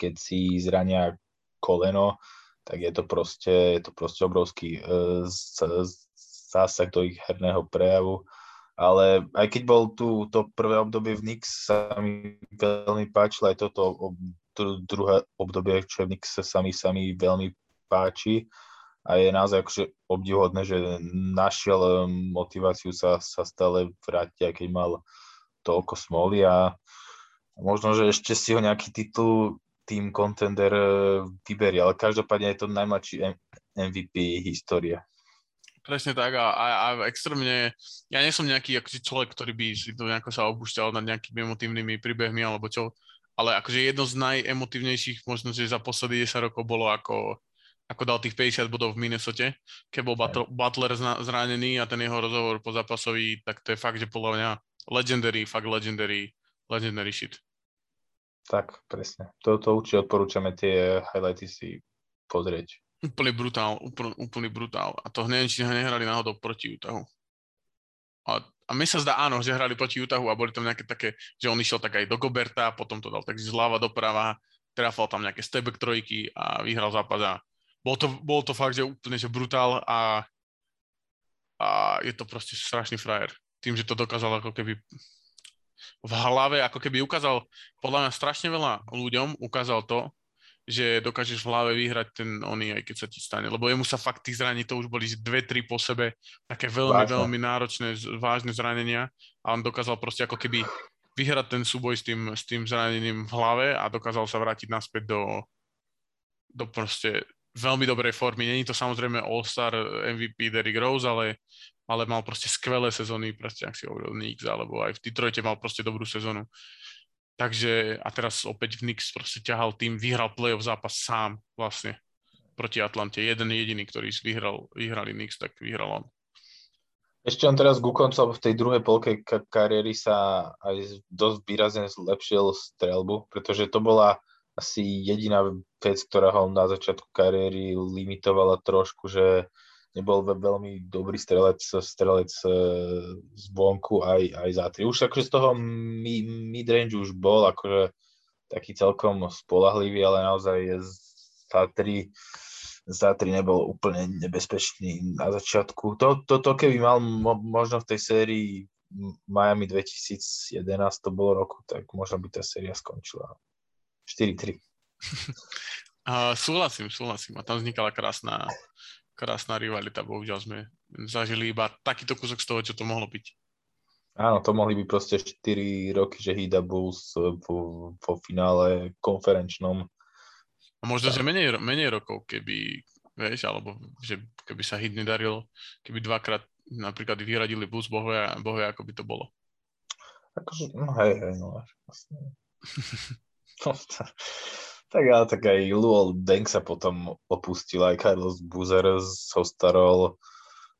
keď si zrania koleno, tak je to proste, je to proste obrovský uh, zásah do ich herného prejavu. Ale aj keď bol tu to prvé obdobie v Nix, sa mi veľmi páčilo, aj toto druhé obdobie, čo v Nix sa mi, sa mi veľmi páči a je naozaj akože obdivuhodné, že našiel eh, motiváciu sa, sa stále vrátiť, aj keď mal toľko smoly a možno, že ešte si ho nejaký titul tým contender eh, vyberie, ale každopádne je to najmladší MVP histórie. Presne tak a, a, a extrémne, ja nie som nejaký akože človek, ktorý by si to nejako sa opúšťal nad nejakými emotívnymi príbehmi alebo čo, ale akože jedno z najemotívnejších možno, že za posledných 10 rokov bolo ako ako dal tých 50 bodov v Minnesota, keď bol Butler zranený a ten jeho rozhovor po zápasový, tak to je fakt, že podľa mňa legendary, fakt legendary, legendary shit. Tak, presne. Toto určite odporúčame tie highlighty si pozrieť. Úplný brutál, úplný, úplný brutál. A to neviem, či nehrali náhodou proti Utahu. A, a mi sa zdá, áno, že hrali proti Utahu a boli tam nejaké také, že on išiel tak aj do Goberta, potom to dal tak zľava doprava, trafal tam nejaké stebek trojky a vyhral zápas a bol to, bol to fakt, že úplne že brutál a, a je to proste strašný frajer. Tým, že to dokázal ako keby v hlave, ako keby ukázal, podľa mňa strašne veľa ľuďom ukázal to, že dokážeš v hlave vyhrať ten oný, aj keď sa ti stane. Lebo jemu sa fakt tých zraní, to už boli dve, tri po sebe, také veľmi, Vážne. veľmi náročné, vážne zranenia a on dokázal proste ako keby vyhrať ten súboj s tým, s tým zranením v hlave a dokázal sa vrátiť naspäť do, do proste veľmi dobrej formy. Není to samozrejme All-Star MVP Derrick Rose, ale, ale mal proste skvelé sezóny, proste ak si hovoril Knicks, alebo aj v Detroite mal proste dobrú sezónu. Takže a teraz opäť v Knicks proste ťahal tým, vyhral playoff zápas sám vlastne proti Atlante. Jeden jediný, ktorý vyhral, vyhrali Knicks, tak vyhral on. Ešte on teraz ku koncu v tej druhej polke kariéry sa aj dosť výrazne zlepšil strelbu, pretože to bola asi jediná vec, ktorá ho na začiatku kariéry limitovala trošku, že nebol veľmi dobrý strelec, strelec e, z vonku aj, aj za tri. Už akože z toho midrange už bol akože taký celkom spolahlivý, ale naozaj za tri, za tri nebol úplne nebezpečný na začiatku. To, toto keby mal mo, možno v tej sérii Miami 2011 to bolo roku, tak možno by tá séria skončila. 4-3. Uh, súhlasím, súhlasím. A tam vznikala krásna, krásna rivalita. Bohužiaľ sme zažili iba takýto kúsok z toho, čo to mohlo byť. Áno, to mohli byť proste 4 roky, že Hida Bulls po, po finále konferenčnom. A možno, že menej, menej rokov, keby, vieš, alebo že keby sa Hit nedaril, keby dvakrát napríklad vyhradili Bulls, bohuje, bohuje, ako by to bolo. Akože, no hej, hej, no vlastne. tak ale tak aj Luol Deng sa potom opustil, aj Carlos Buzer zostarol.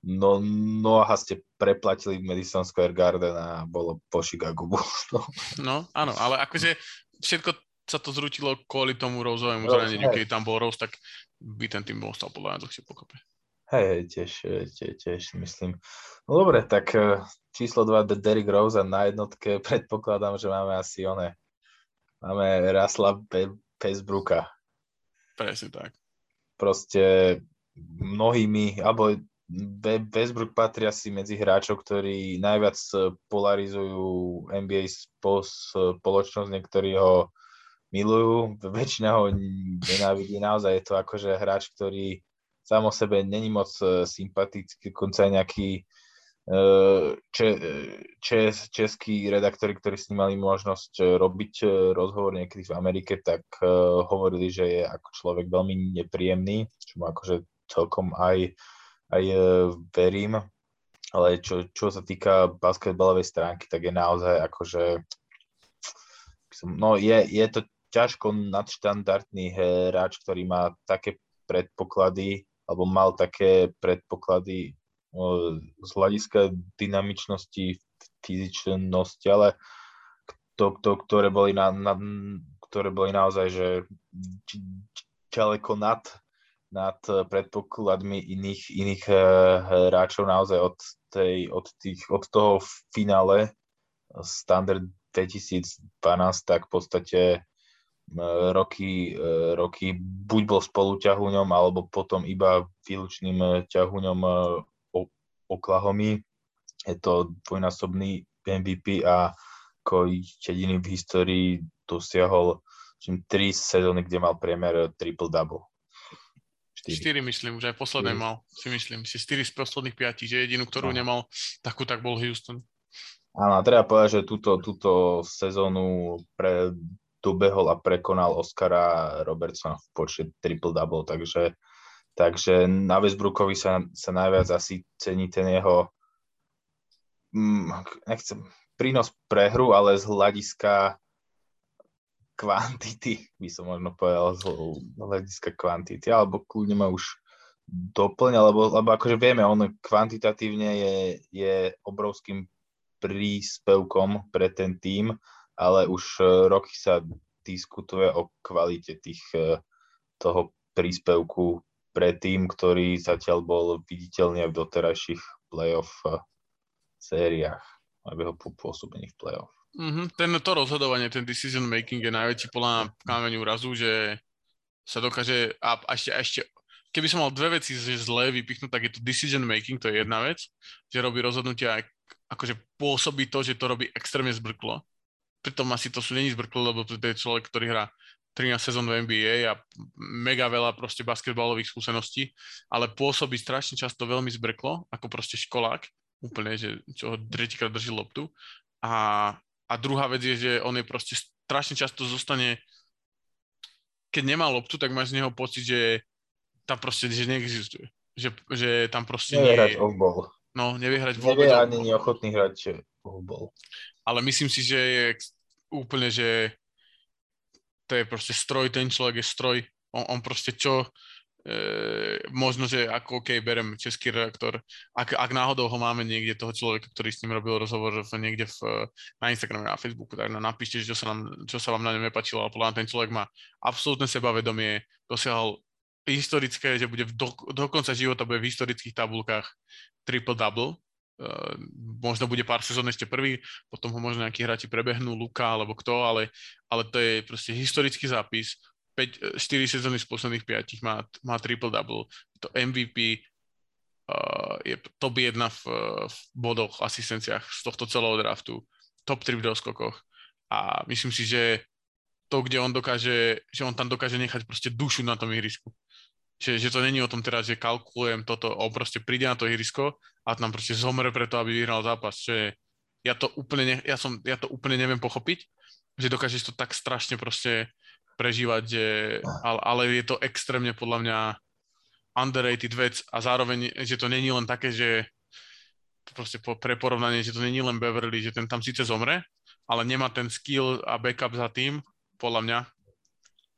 No, no a ste preplatili Madison Square Garden a bolo po Chicago Bulls. No. no, áno, ale akože všetko sa to zrutilo kvôli tomu Roseovému zraneniu. Keď tam bol Rose, tak by ten tým bol stal podľa mňa dlhšie pokope. Hej, hej, tiež, tiež, tiež myslím. No dobre, tak e, číslo 2 Derrick Rose a na jednotke predpokladám, že máme asi one. Máme Rasla Pesbrooka. Presne tak. Proste mnohými, alebo Westbrook patrí asi medzi hráčov, ktorí najviac polarizujú NBA spoločnosť, niektorí ho milujú, väčšina ho nenávidí, naozaj je to akože hráč, ktorý sám o sebe není moc e, sympatický, dokonca nejaký e, če, čes, českí redaktori, ktorí s ním mali možnosť robiť e, rozhovor niekedy v Amerike, tak hovorili, že je ako človek veľmi nepríjemný, čo mu akože celkom aj aj verím, ale čo, čo sa týka basketbalovej stránky, tak je naozaj akože no je, je to ťažko nadštandardný hráč, ktorý má také predpoklady, alebo mal také predpoklady z hľadiska dynamičnosti, fyzičnosti, ale to, to, ktoré, boli na, na, ktoré boli naozaj že ďaleko nad nad eh, predpokladmi iných, iných eh, hráčov naozaj od, tej, od, tých, od toho finále Standard 2012, tak v podstate eh, roky, roky buď bol spoluťahuňom, alebo potom iba výlučným ťahuňom Oklahomy. Je to dvojnásobný MVP a ako jediný v histórii dosiahol tri sezóny, kde mal priemer triple-double. 4. 4 myslím, že aj posledné 4. mal, si myslím. Si 4 z posledných 5, že jedinú, ktorú no. nemal, takú tak bol Houston. Áno, treba povedať, že túto, túto sezónu pre, dobehol a prekonal Oscara Robertsona v počte triple-double, takže, takže na Westbrookovi sa, sa najviac asi cení ten jeho mm, nechcem, prínos pre hru, ale z hľadiska kvantity, by som možno povedal z hľadiska kvantity, alebo kľudne ma už doplňa, lebo, lebo akože vieme, on kvantitatívne je, je obrovským príspevkom pre ten tým, ale už e, roky sa diskutuje o kvalite tých, e, toho príspevku pre tým, ktorý zatiaľ bol viditeľný v doterajších playoff e, sériách, alebo jeho pôsobení v playoff. Mm-hmm. Ten, to rozhodovanie, ten decision making je najväčší podľa kámeň úrazu, že sa dokáže, a ešte, ešte, keby som mal dve veci zlé vypichnúť, tak je to decision making, to je jedna vec, že robí rozhodnutia, akože pôsobí to, že to robí extrémne zbrklo. Pritom asi to sú není zbrklo, lebo to je človek, ktorý hrá 13 sezón v NBA a mega veľa proste basketbalových skúseností, ale pôsobí strašne často veľmi zbrklo, ako proste školák, úplne, že čo ho tretíkrát drží loptu a a druhá vec je, že on je proste strašne často zostane, keď nemá loptu, tak máš z neho pocit, že tam proste že neexistuje. Že, že tam proste nevie hrať off-ball. No, nevie hrať vôbec. Nevie ani neochotný hrať off-ball. Ale myslím si, že je úplne, že to je proste stroj, ten človek je stroj. On, on proste čo, e, možno, že ako OK, berem český reaktor, ak, ak náhodou ho máme niekde, toho človeka, ktorý s ním robil rozhovor v, niekde v, na Instagrame, na Facebooku, tak napíšte, čo sa, nám, čo sa vám na ňom nepačilo, ale podľa ten človek má absolútne sebavedomie, dosiahol historické, že bude v do, do konca života bude v historických tabulkách triple-double, Uh, možno bude pár sezón ešte prvý, potom ho možno nejakí hráči prebehnú, Luka alebo kto, ale, ale to je proste historický zápis, 5, 4 sezóny z posledných 5 má, má triple-double, to MVP, uh, je top 1 v, v bodoch, asistenciách z tohto celého draftu, top 3 v doskokoch. A myslím si, že to, kde on dokáže, že on tam dokáže nechať proste dušu na tom ihrisku. Že, že to není o tom teraz, že kalkulujem toto, on proste príde na to ihrisko a tam proste zomre preto, aby vyhral zápas, čo je, ja to úplne, ne, ja som, ja to úplne neviem pochopiť, že dokážeš to tak strašne proste prežívať, že, ale, ale je to extrémne podľa mňa underrated vec a zároveň, že to není len také, že proste po, pre porovnanie, že to není len Beverly, že ten tam síce zomre, ale nemá ten skill a backup za tým, podľa mňa,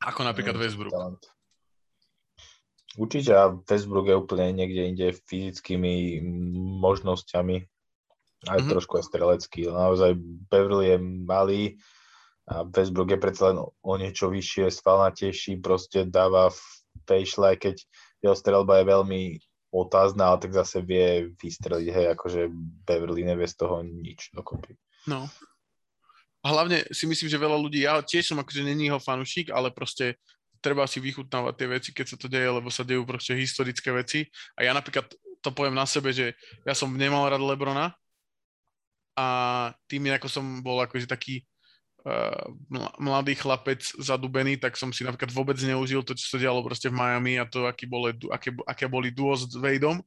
ako napríklad Westbrook. Talent. Určite a Westbrook je úplne niekde inde fyzickými možnosťami, aj mm-hmm. trošku aj strelecký. Naozaj Beverly je malý, a Westbrook je predsa len o niečo vyššie, svalnatejší, proste dáva v aj keď jeho strelba je veľmi otázna, ale tak zase vie vystreliť, hej, akože Beverly nevie z toho nič dokopy. No. A hlavne si myslím, že veľa ľudí, ja tiež som akože není jeho fanúšik, ale proste treba si vychutnávať tie veci, keď sa to deje, lebo sa dejú proste historické veci. A ja napríklad to poviem na sebe, že ja som nemal rád Lebrona a tým, ako som bol akože taký uh, mladý chlapec zadubený, tak som si napríklad vôbec neužil to, čo sa dialo proste v Miami a to, aký boli, aké, aké boli duo s Wadeom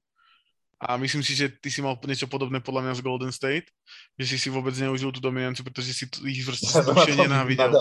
a myslím si, že ty si mal niečo podobné podľa mňa z Golden State, že si si vôbec neužil tú dominanciu, pretože si ich proste ja nenávidel.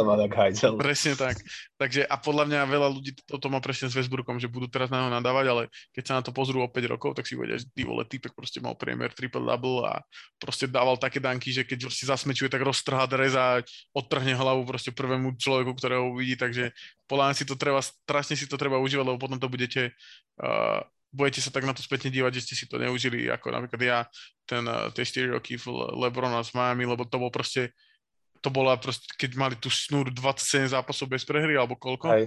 Presne tak. Takže a podľa mňa veľa ľudí toto má presne s Westbrookom, že budú teraz na neho nadávať, ale keď sa na to pozrú o 5 rokov, tak si povedia, že ty vole, typek proste mal priemer triple-double a proste dával také danky, že keď si zasmečuje, tak roztrhá dres a odtrhne hlavu proste prvému človeku, ktorého uvidí, takže podľa mňa si to treba, strašne si to treba užívať, lebo potom to budete uh, budete sa tak na to spätne dívať, že ste si to neužili, ako napríklad ja, ten, eh, tie 4 roky v Lebrona s Miami, lebo to bol proste, to bola proste, keď mali tú snúru 27 zápasov bez prehry, alebo koľko, Aj.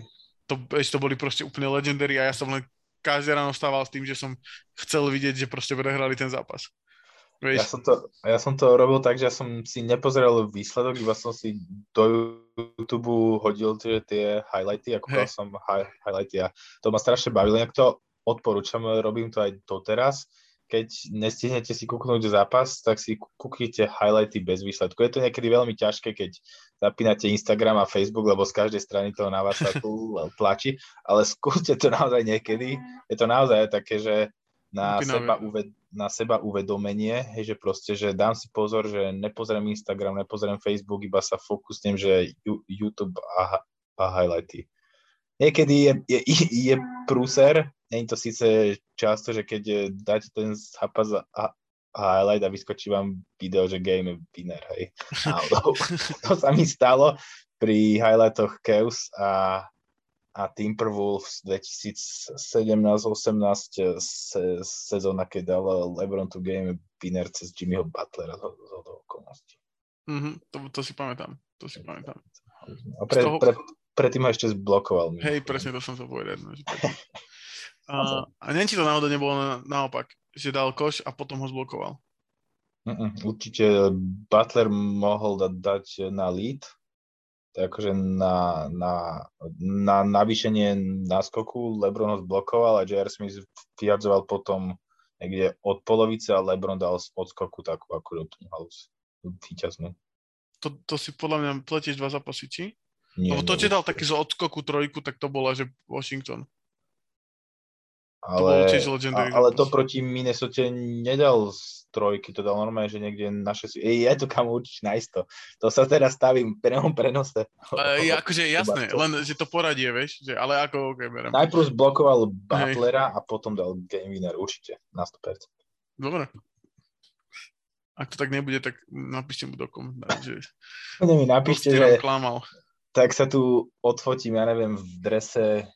to, to boli proste úplne legendary a ja som len každý ráno stával s tým, že som chcel vidieť, že proste prehrali ten zápas. Vieš? Ja, som to, ja som to robil tak, že ja som si nepozeral výsledok, iba som si do YouTube hodil tie, tie highlighty, ako hey. som hi, highlighty a to ma strašne bavilo. Inak to odporúčam, robím to aj doteraz. Keď nestihnete si kúknúť zápas, tak si kúknite highlighty bez výsledku. Je to niekedy veľmi ťažké, keď zapínate Instagram a Facebook, lebo z každej strany toho na vás tlačí, ale skúste to naozaj niekedy. Je to naozaj také, že na seba, uved, na seba uvedomenie, hej, že proste, že dám si pozor, že nepozriem Instagram, nepozriem Facebook, iba sa fokusnem, že YouTube a, a highlighty. Niekedy je, je, je prúser, Není to síce často, že keď eh, dáte ten zápas a, a highlight a vyskočí vám video, že game je winner, hej. to sa mi stalo pri highlightoch Chaos a, a Timberwolves 2017-18 eh, se, sezóna, keď dal LeBron tu game winner cez Jimmyho Butlera z, z okolností. Mm-hmm, to, to si pamätám, to si pamätám. A pre, toho... pre, predtým ho ešte zblokoval. Hej, presne to som sa povedať. No, a, a nie ti to náhodou nebolo na, naopak, že dal koš a potom ho zblokoval? Mm-mm, určite Butler mohol dať, dať na lead, tak akože na, na, na navýšenie náskoku Lebron ho zblokoval a J.R. Smith vyjadzoval potom niekde od polovice a Lebron dal z odskoku takú akurátnu halus víťaznú. To, to si podľa mňa pletieš dva zápasy, či? Nie, Lebo to, čo dal taký z odskoku trojku, tak to bola, že Washington. Ale, to ale to proti Minnesota nedal z trojky, to dal normálne, že niekde na 6... Ej, ja to kam určite naisto. To sa teraz stavím priamom prenose. E, akože jasné, len že to poradie, vieš, že, ale ako okay, berem. Najprv zblokoval Butlera Hej. a potom dal game winner, určite, na 100%. Dobre. Ak to tak nebude, tak napíšte mu do komentář, že... mi napíšte, že... Klamal. Tak sa tu odfotím, ja neviem, v drese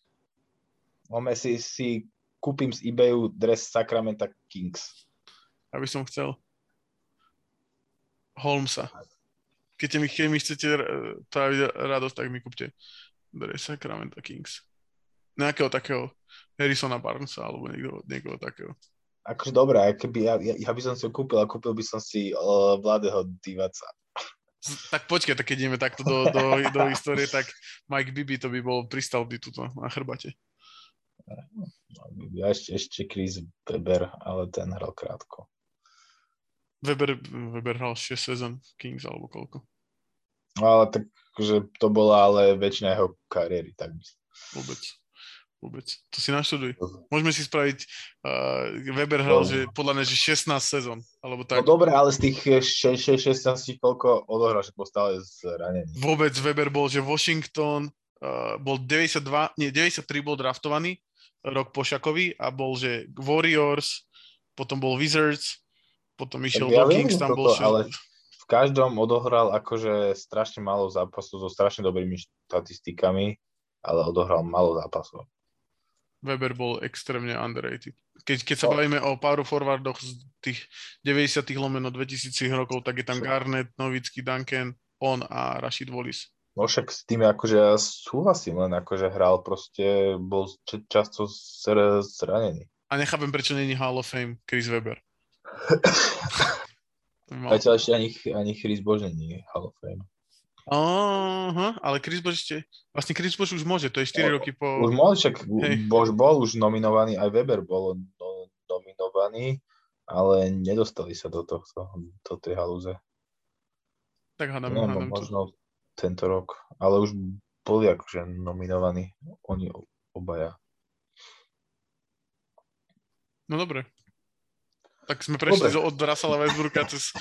Ome si, si kúpim z eBayu dres Sacramento Kings. Aby som chcel. Holmesa. Keď mi, keď mi chcete praviť radosť, tak mi kúpte dres Sacramento Kings. Nejakého takého Harrisona Barnesa alebo niekoho, niekoho takého. Akože dobré, keby ja, ja, ja by som si ho kúpil a kúpil by som si uh, Vladeho Divaca. Tak počkaj, tak keď ideme takto do, do, do histórie, tak Mike Bibi to by bol, pristal by tuto na chrbate. Ja ešte, ešte Chris Weber, ale ten hral krátko. Weber, Weber hral 6 sezon Kings alebo koľko? No, ale tak, že to bola ale väčšina jeho kariéry, tak myslím. Vôbec. Vôbec. To si naštuduj. Môžeme si spraviť, uh, Weber hral, no. že podľa mňa, že 16 sezón, alebo tak. No dobre, ale z tých 6, 16 koľko odohral, že bol stále zranený. Vôbec Weber bol, že Washington uh, bol 92, nie, 93 bol draftovaný, rok po Šakovi a bol, že Warriors, potom bol Wizards, potom išiel ja do Kings, tam bol... Ale v každom odohral akože strašne málo zápasov so strašne dobrými štatistikami, ale odohral málo zápasov. Weber bol extrémne underrated. Keď, keď sa no. bavíme o power forwardoch z tých 90 lomeno 2000 rokov, tak je tam Garnett, Novický, Duncan, on a Rashid Wallis. No však s tým akože ja súhlasím, len akože hral proste, bol často zranený. A nechápem, prečo není Hall of Fame Chris Weber. Zatiaľ ešte ani, ani Chris Bož není Hall of Fame. Aha, ale Chris Bož ešte, vlastne Chris Bož už môže, to je 4 no, roky po... Už môže, však. Bož bol už nominovaný, aj Weber bol no, nominovaný, ale nedostali sa do tohto, do tej halúze. Tak hádam, no, hádam možno to. Tento rok, ale už boli akože nominovaní, oni obaja. No dobre, tak sme prešli Dobre. od Russella Westbrooka cez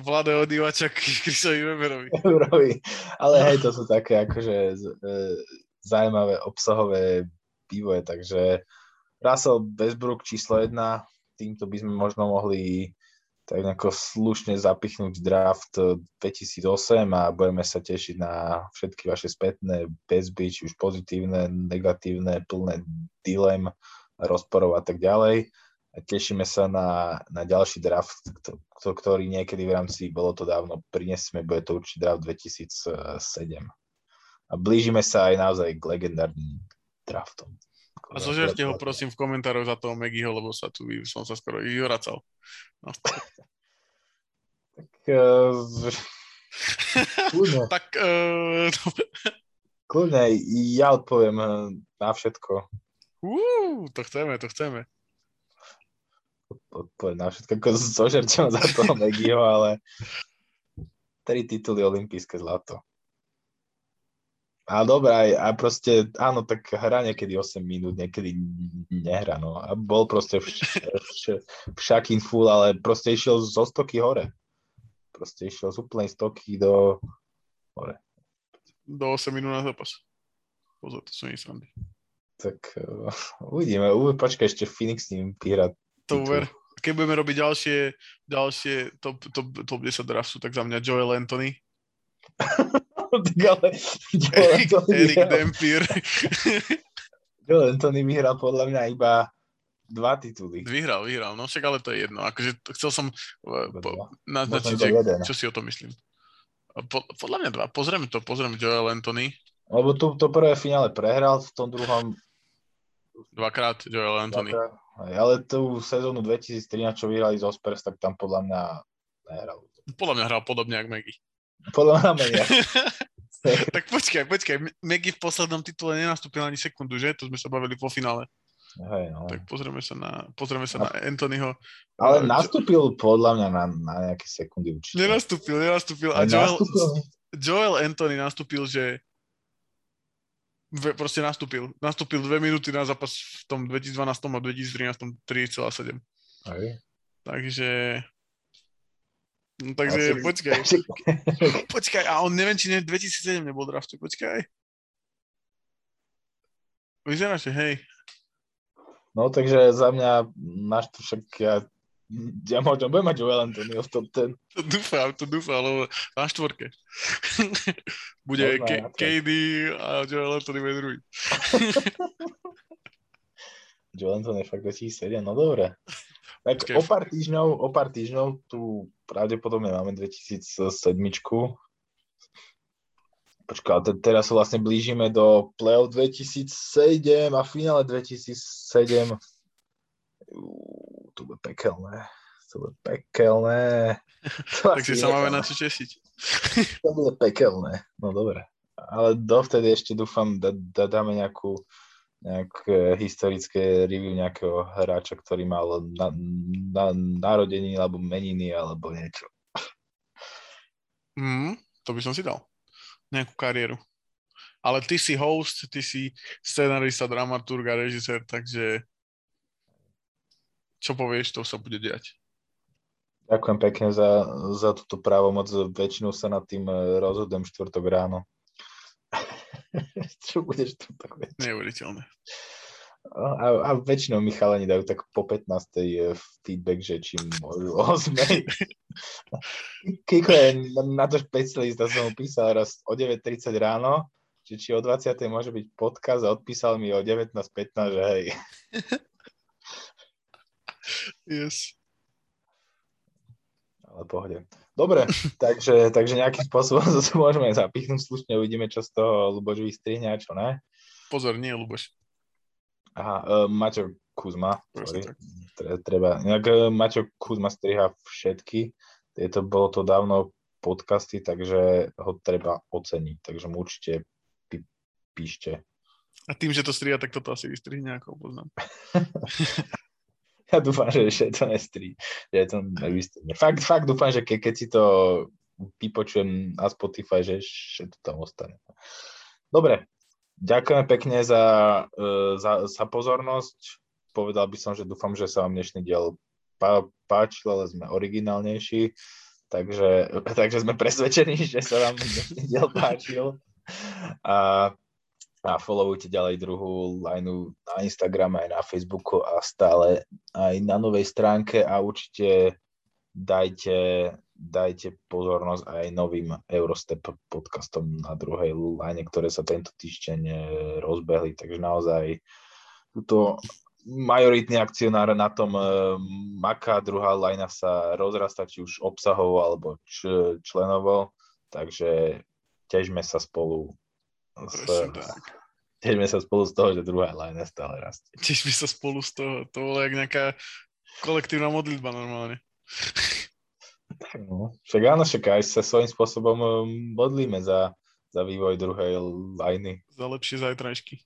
Vlada Odivača k Chrisovi Weberovi. Weberovi. Ale hej, to sú také akože e, zaujímavé obsahové vývoje, takže Russell Westbrook číslo jedna, týmto by sme možno mohli tak nejako slušne zapichnúť draft 2008 a budeme sa tešiť na všetky vaše spätné bezby, či už pozitívne, negatívne, plné dilem, rozporov a tak ďalej a tešíme sa na, na ďalší draft, ktorý niekedy v rámci, bolo to dávno, prinesieme, bude to určite draft 2007. A blížime sa aj naozaj k legendárnym draftom. A zožerte ho prosím v komentároch za toho Megiho, lebo sa tu som sa skoro i vracal. No. tak uh, tak uh, kľudne, ja odpoviem eh, na všetko. Uh, to chceme, to chceme odpoveď na všetko, ako zožerčom za toho Megiho, ale tri tituly olimpijské zlato. A dobré, aj, a proste, áno, tak hra niekedy 8 minút, niekedy nehra, no. A bol proste v, v, v shakin full, ale proste išiel zo stoky hore. Proste išiel z úplnej stoky do hore. Do 8 minút na zápas. Pozor, to sú nie Tak uh, uvidíme, uvidíme, počkaj, ešte Phoenix s ním vyhrať to uver. Keď budeme robiť ďalšie, ďalšie top, top, top 10 draftu, tak za mňa Joel Anthony. ale Joel Anthony Eric Dampier. Joel Anthony vyhral podľa mňa iba dva tituly. Vyhral, vyhral, no však ale to je jedno. Akože chcel som uh, po, naznačiť, že, čo si o to myslím. Po, podľa mňa dva. Pozrieme to, pozrieme Joel Anthony. Lebo tu to prvé finále prehral, v tom druhom Dvakrát Joel Anthony. Dvakrát. Ale tú sezónu 2013, čo vyhrali z Ospers, tak tam podľa mňa nehral. Podľa mňa hral podobne ako Maggie. Podľa mňa menej. tak počkaj, počkaj. Maggie v poslednom titule nenastúpil ani sekundu, že? To sme sa bavili po finále. Hej, no. Tak pozrieme sa na, pozrieme sa na Anthonyho. Ale nastúpil podľa mňa na, na nejaké sekundy určite. Nenastúpil, nenastúpil. A Joel, Joel Anthony nastúpil, že proste nastúpil. Nastúpil dve minúty na zápas v tom 2012 a 2013 3,7. Takže... No, takže Asi... počkaj. počkaj, a on neviem, či ne, 2007 nebol draft, počkaj. Vyzerá, že hej. No takže za mňa máš tu však ja ja možno budem mať Joel Anthony v top 10. To dúfam, to dúfam, lebo na štvorke. bude K- KD a Joel Anthony bude druhý. Joel Anthony fakt 2007, no dobre. Tak okay. o pár týždňov, o pár týždňov tu pravdepodobne máme 2007. Počkaj, te, teraz sa vlastne blížime do playoff 2007 a finále 2007 to bude pekelné. To bude pekelné. Takže sa máme na čo tešiť. to bude pekelné. No dobre. Ale dovtedy ešte dúfam, da, da, dáme nejakú nejaké historické review nejakého hráča, ktorý mal na, na, narodení alebo meniny alebo niečo. Mm, to by som si dal. Nejakú kariéru. Ale ty si host, ty si scenarista, dramaturg a režisér, takže čo povieš, to sa bude diať. Ďakujem pekne za, za túto právomoc. Väčšinou sa nad tým eh, rozhodujem štvrtok ráno. Čo budeš tu tak Neuveriteľné. A, a väčšinou mi chalani dajú tak po 15. feedback, že či môžu o Kiko je na to špecialista, som mu písal raz o 9.30 ráno, že či o 20. môže byť podcast a odpísal mi o 19.15, že hej. Yes. Ale pohode. Dobre, takže, takže nejakým spôsobom to môžeme zapichnúť slušne, uvidíme, čo z toho Luboš vystrihne a čo ne. Pozor, nie Luboš. Aha, uh, Maťo Kuzma, sorry. Treba, inak uh, Maťo Kuzma striha všetky, to, bolo to dávno podcasty, takže ho treba oceniť, takže mu určite pí, píšte. A tým, že to striha, tak toto asi vystrihne, ako poznám. ja dúfam, že ešte to nestrí, že to. Fakt, fakt dúfam, že ke, keď si to vypočujem na Spotify, že ešte to tam ostane. Dobre, ďakujeme pekne za, e, za, za pozornosť. Povedal by som, že dúfam, že sa vám dnešný diel pá, páčil, ale sme originálnejší, takže, takže sme presvedčení, že sa vám dnešný diel páčil. A a followujte ďalej druhú lineu na Instagrame aj na Facebooku a stále aj na novej stránke a určite dajte, dajte pozornosť aj novým Eurostep podcastom na druhej line, ktoré sa tento týždeň e, rozbehli, takže naozaj túto majoritný akcionár na tom e, maká, druhá line sa rozrasta či už obsahovo alebo č- členovo, takže težme sa spolu Tešíme sa spolu z toho, že druhá line stále rastie. Tešíme sa spolu z toho. To bola jak nejaká kolektívna modlitba normálne. Tak no, však áno, však aj sa svojím spôsobom um, modlíme za, za vývoj druhej lajny. Za lepšie zajtražky.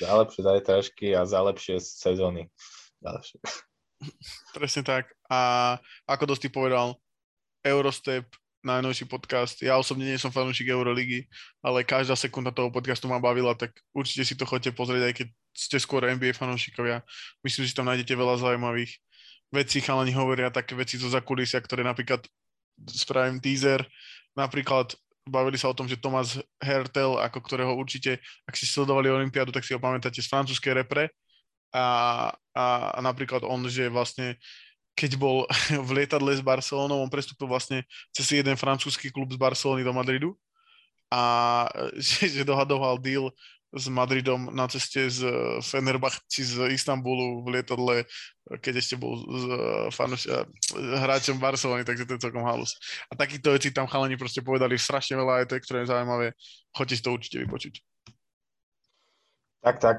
Za lepšie zajtražky a za lepšie sezóny. Ďalšie. Presne tak. A ako dosť ty povedal, Eurostep najnovší podcast. Ja osobne nie som fanúšik Euroligy, ale každá sekunda toho podcastu ma bavila, tak určite si to chodte pozrieť, aj keď ste skôr NBA fanúšikovia. Myslím, že tam nájdete veľa zaujímavých vecí. Chalani hovoria také veci zo zakulisia, ktoré napríklad spravím teaser. Napríklad bavili sa o tom, že Thomas Hertel, ako ktorého určite, ak si sledovali Olympiádu, tak si ho pamätáte z francúzskej repre. A, a, a napríklad on, že vlastne keď bol v lietadle s Barcelonou, on prestúpil vlastne cez jeden francúzsky klub z Barcelony do Madridu a že, že dohadoval deal s Madridom na ceste z Fenerbahci z Istanbulu v lietadle, keď ešte bol s fanuš, hráčom Barcelony, takže to je celkom halus. A takýchto vecí tam chalani proste povedali strašne veľa, je to extrémne zaujímavé. Choďte si to určite vypočuť. Tak, tak.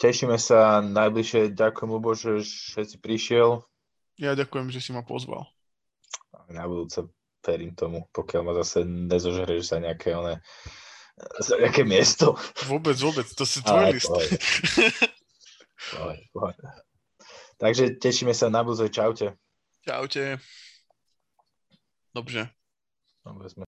Tešíme sa najbližšie. Ďakujem, Lubo, že si prišiel. Ja ďakujem, že si ma pozval. Na budúce verím tomu, pokiaľ ma zase nezožereš za nejaké one, za nejaké miesto. Vôbec, vôbec, to si tvoj list. Pohode, pohode. Takže tešíme sa na budúce. Čaute. Čaute. Dobře. Dobre sme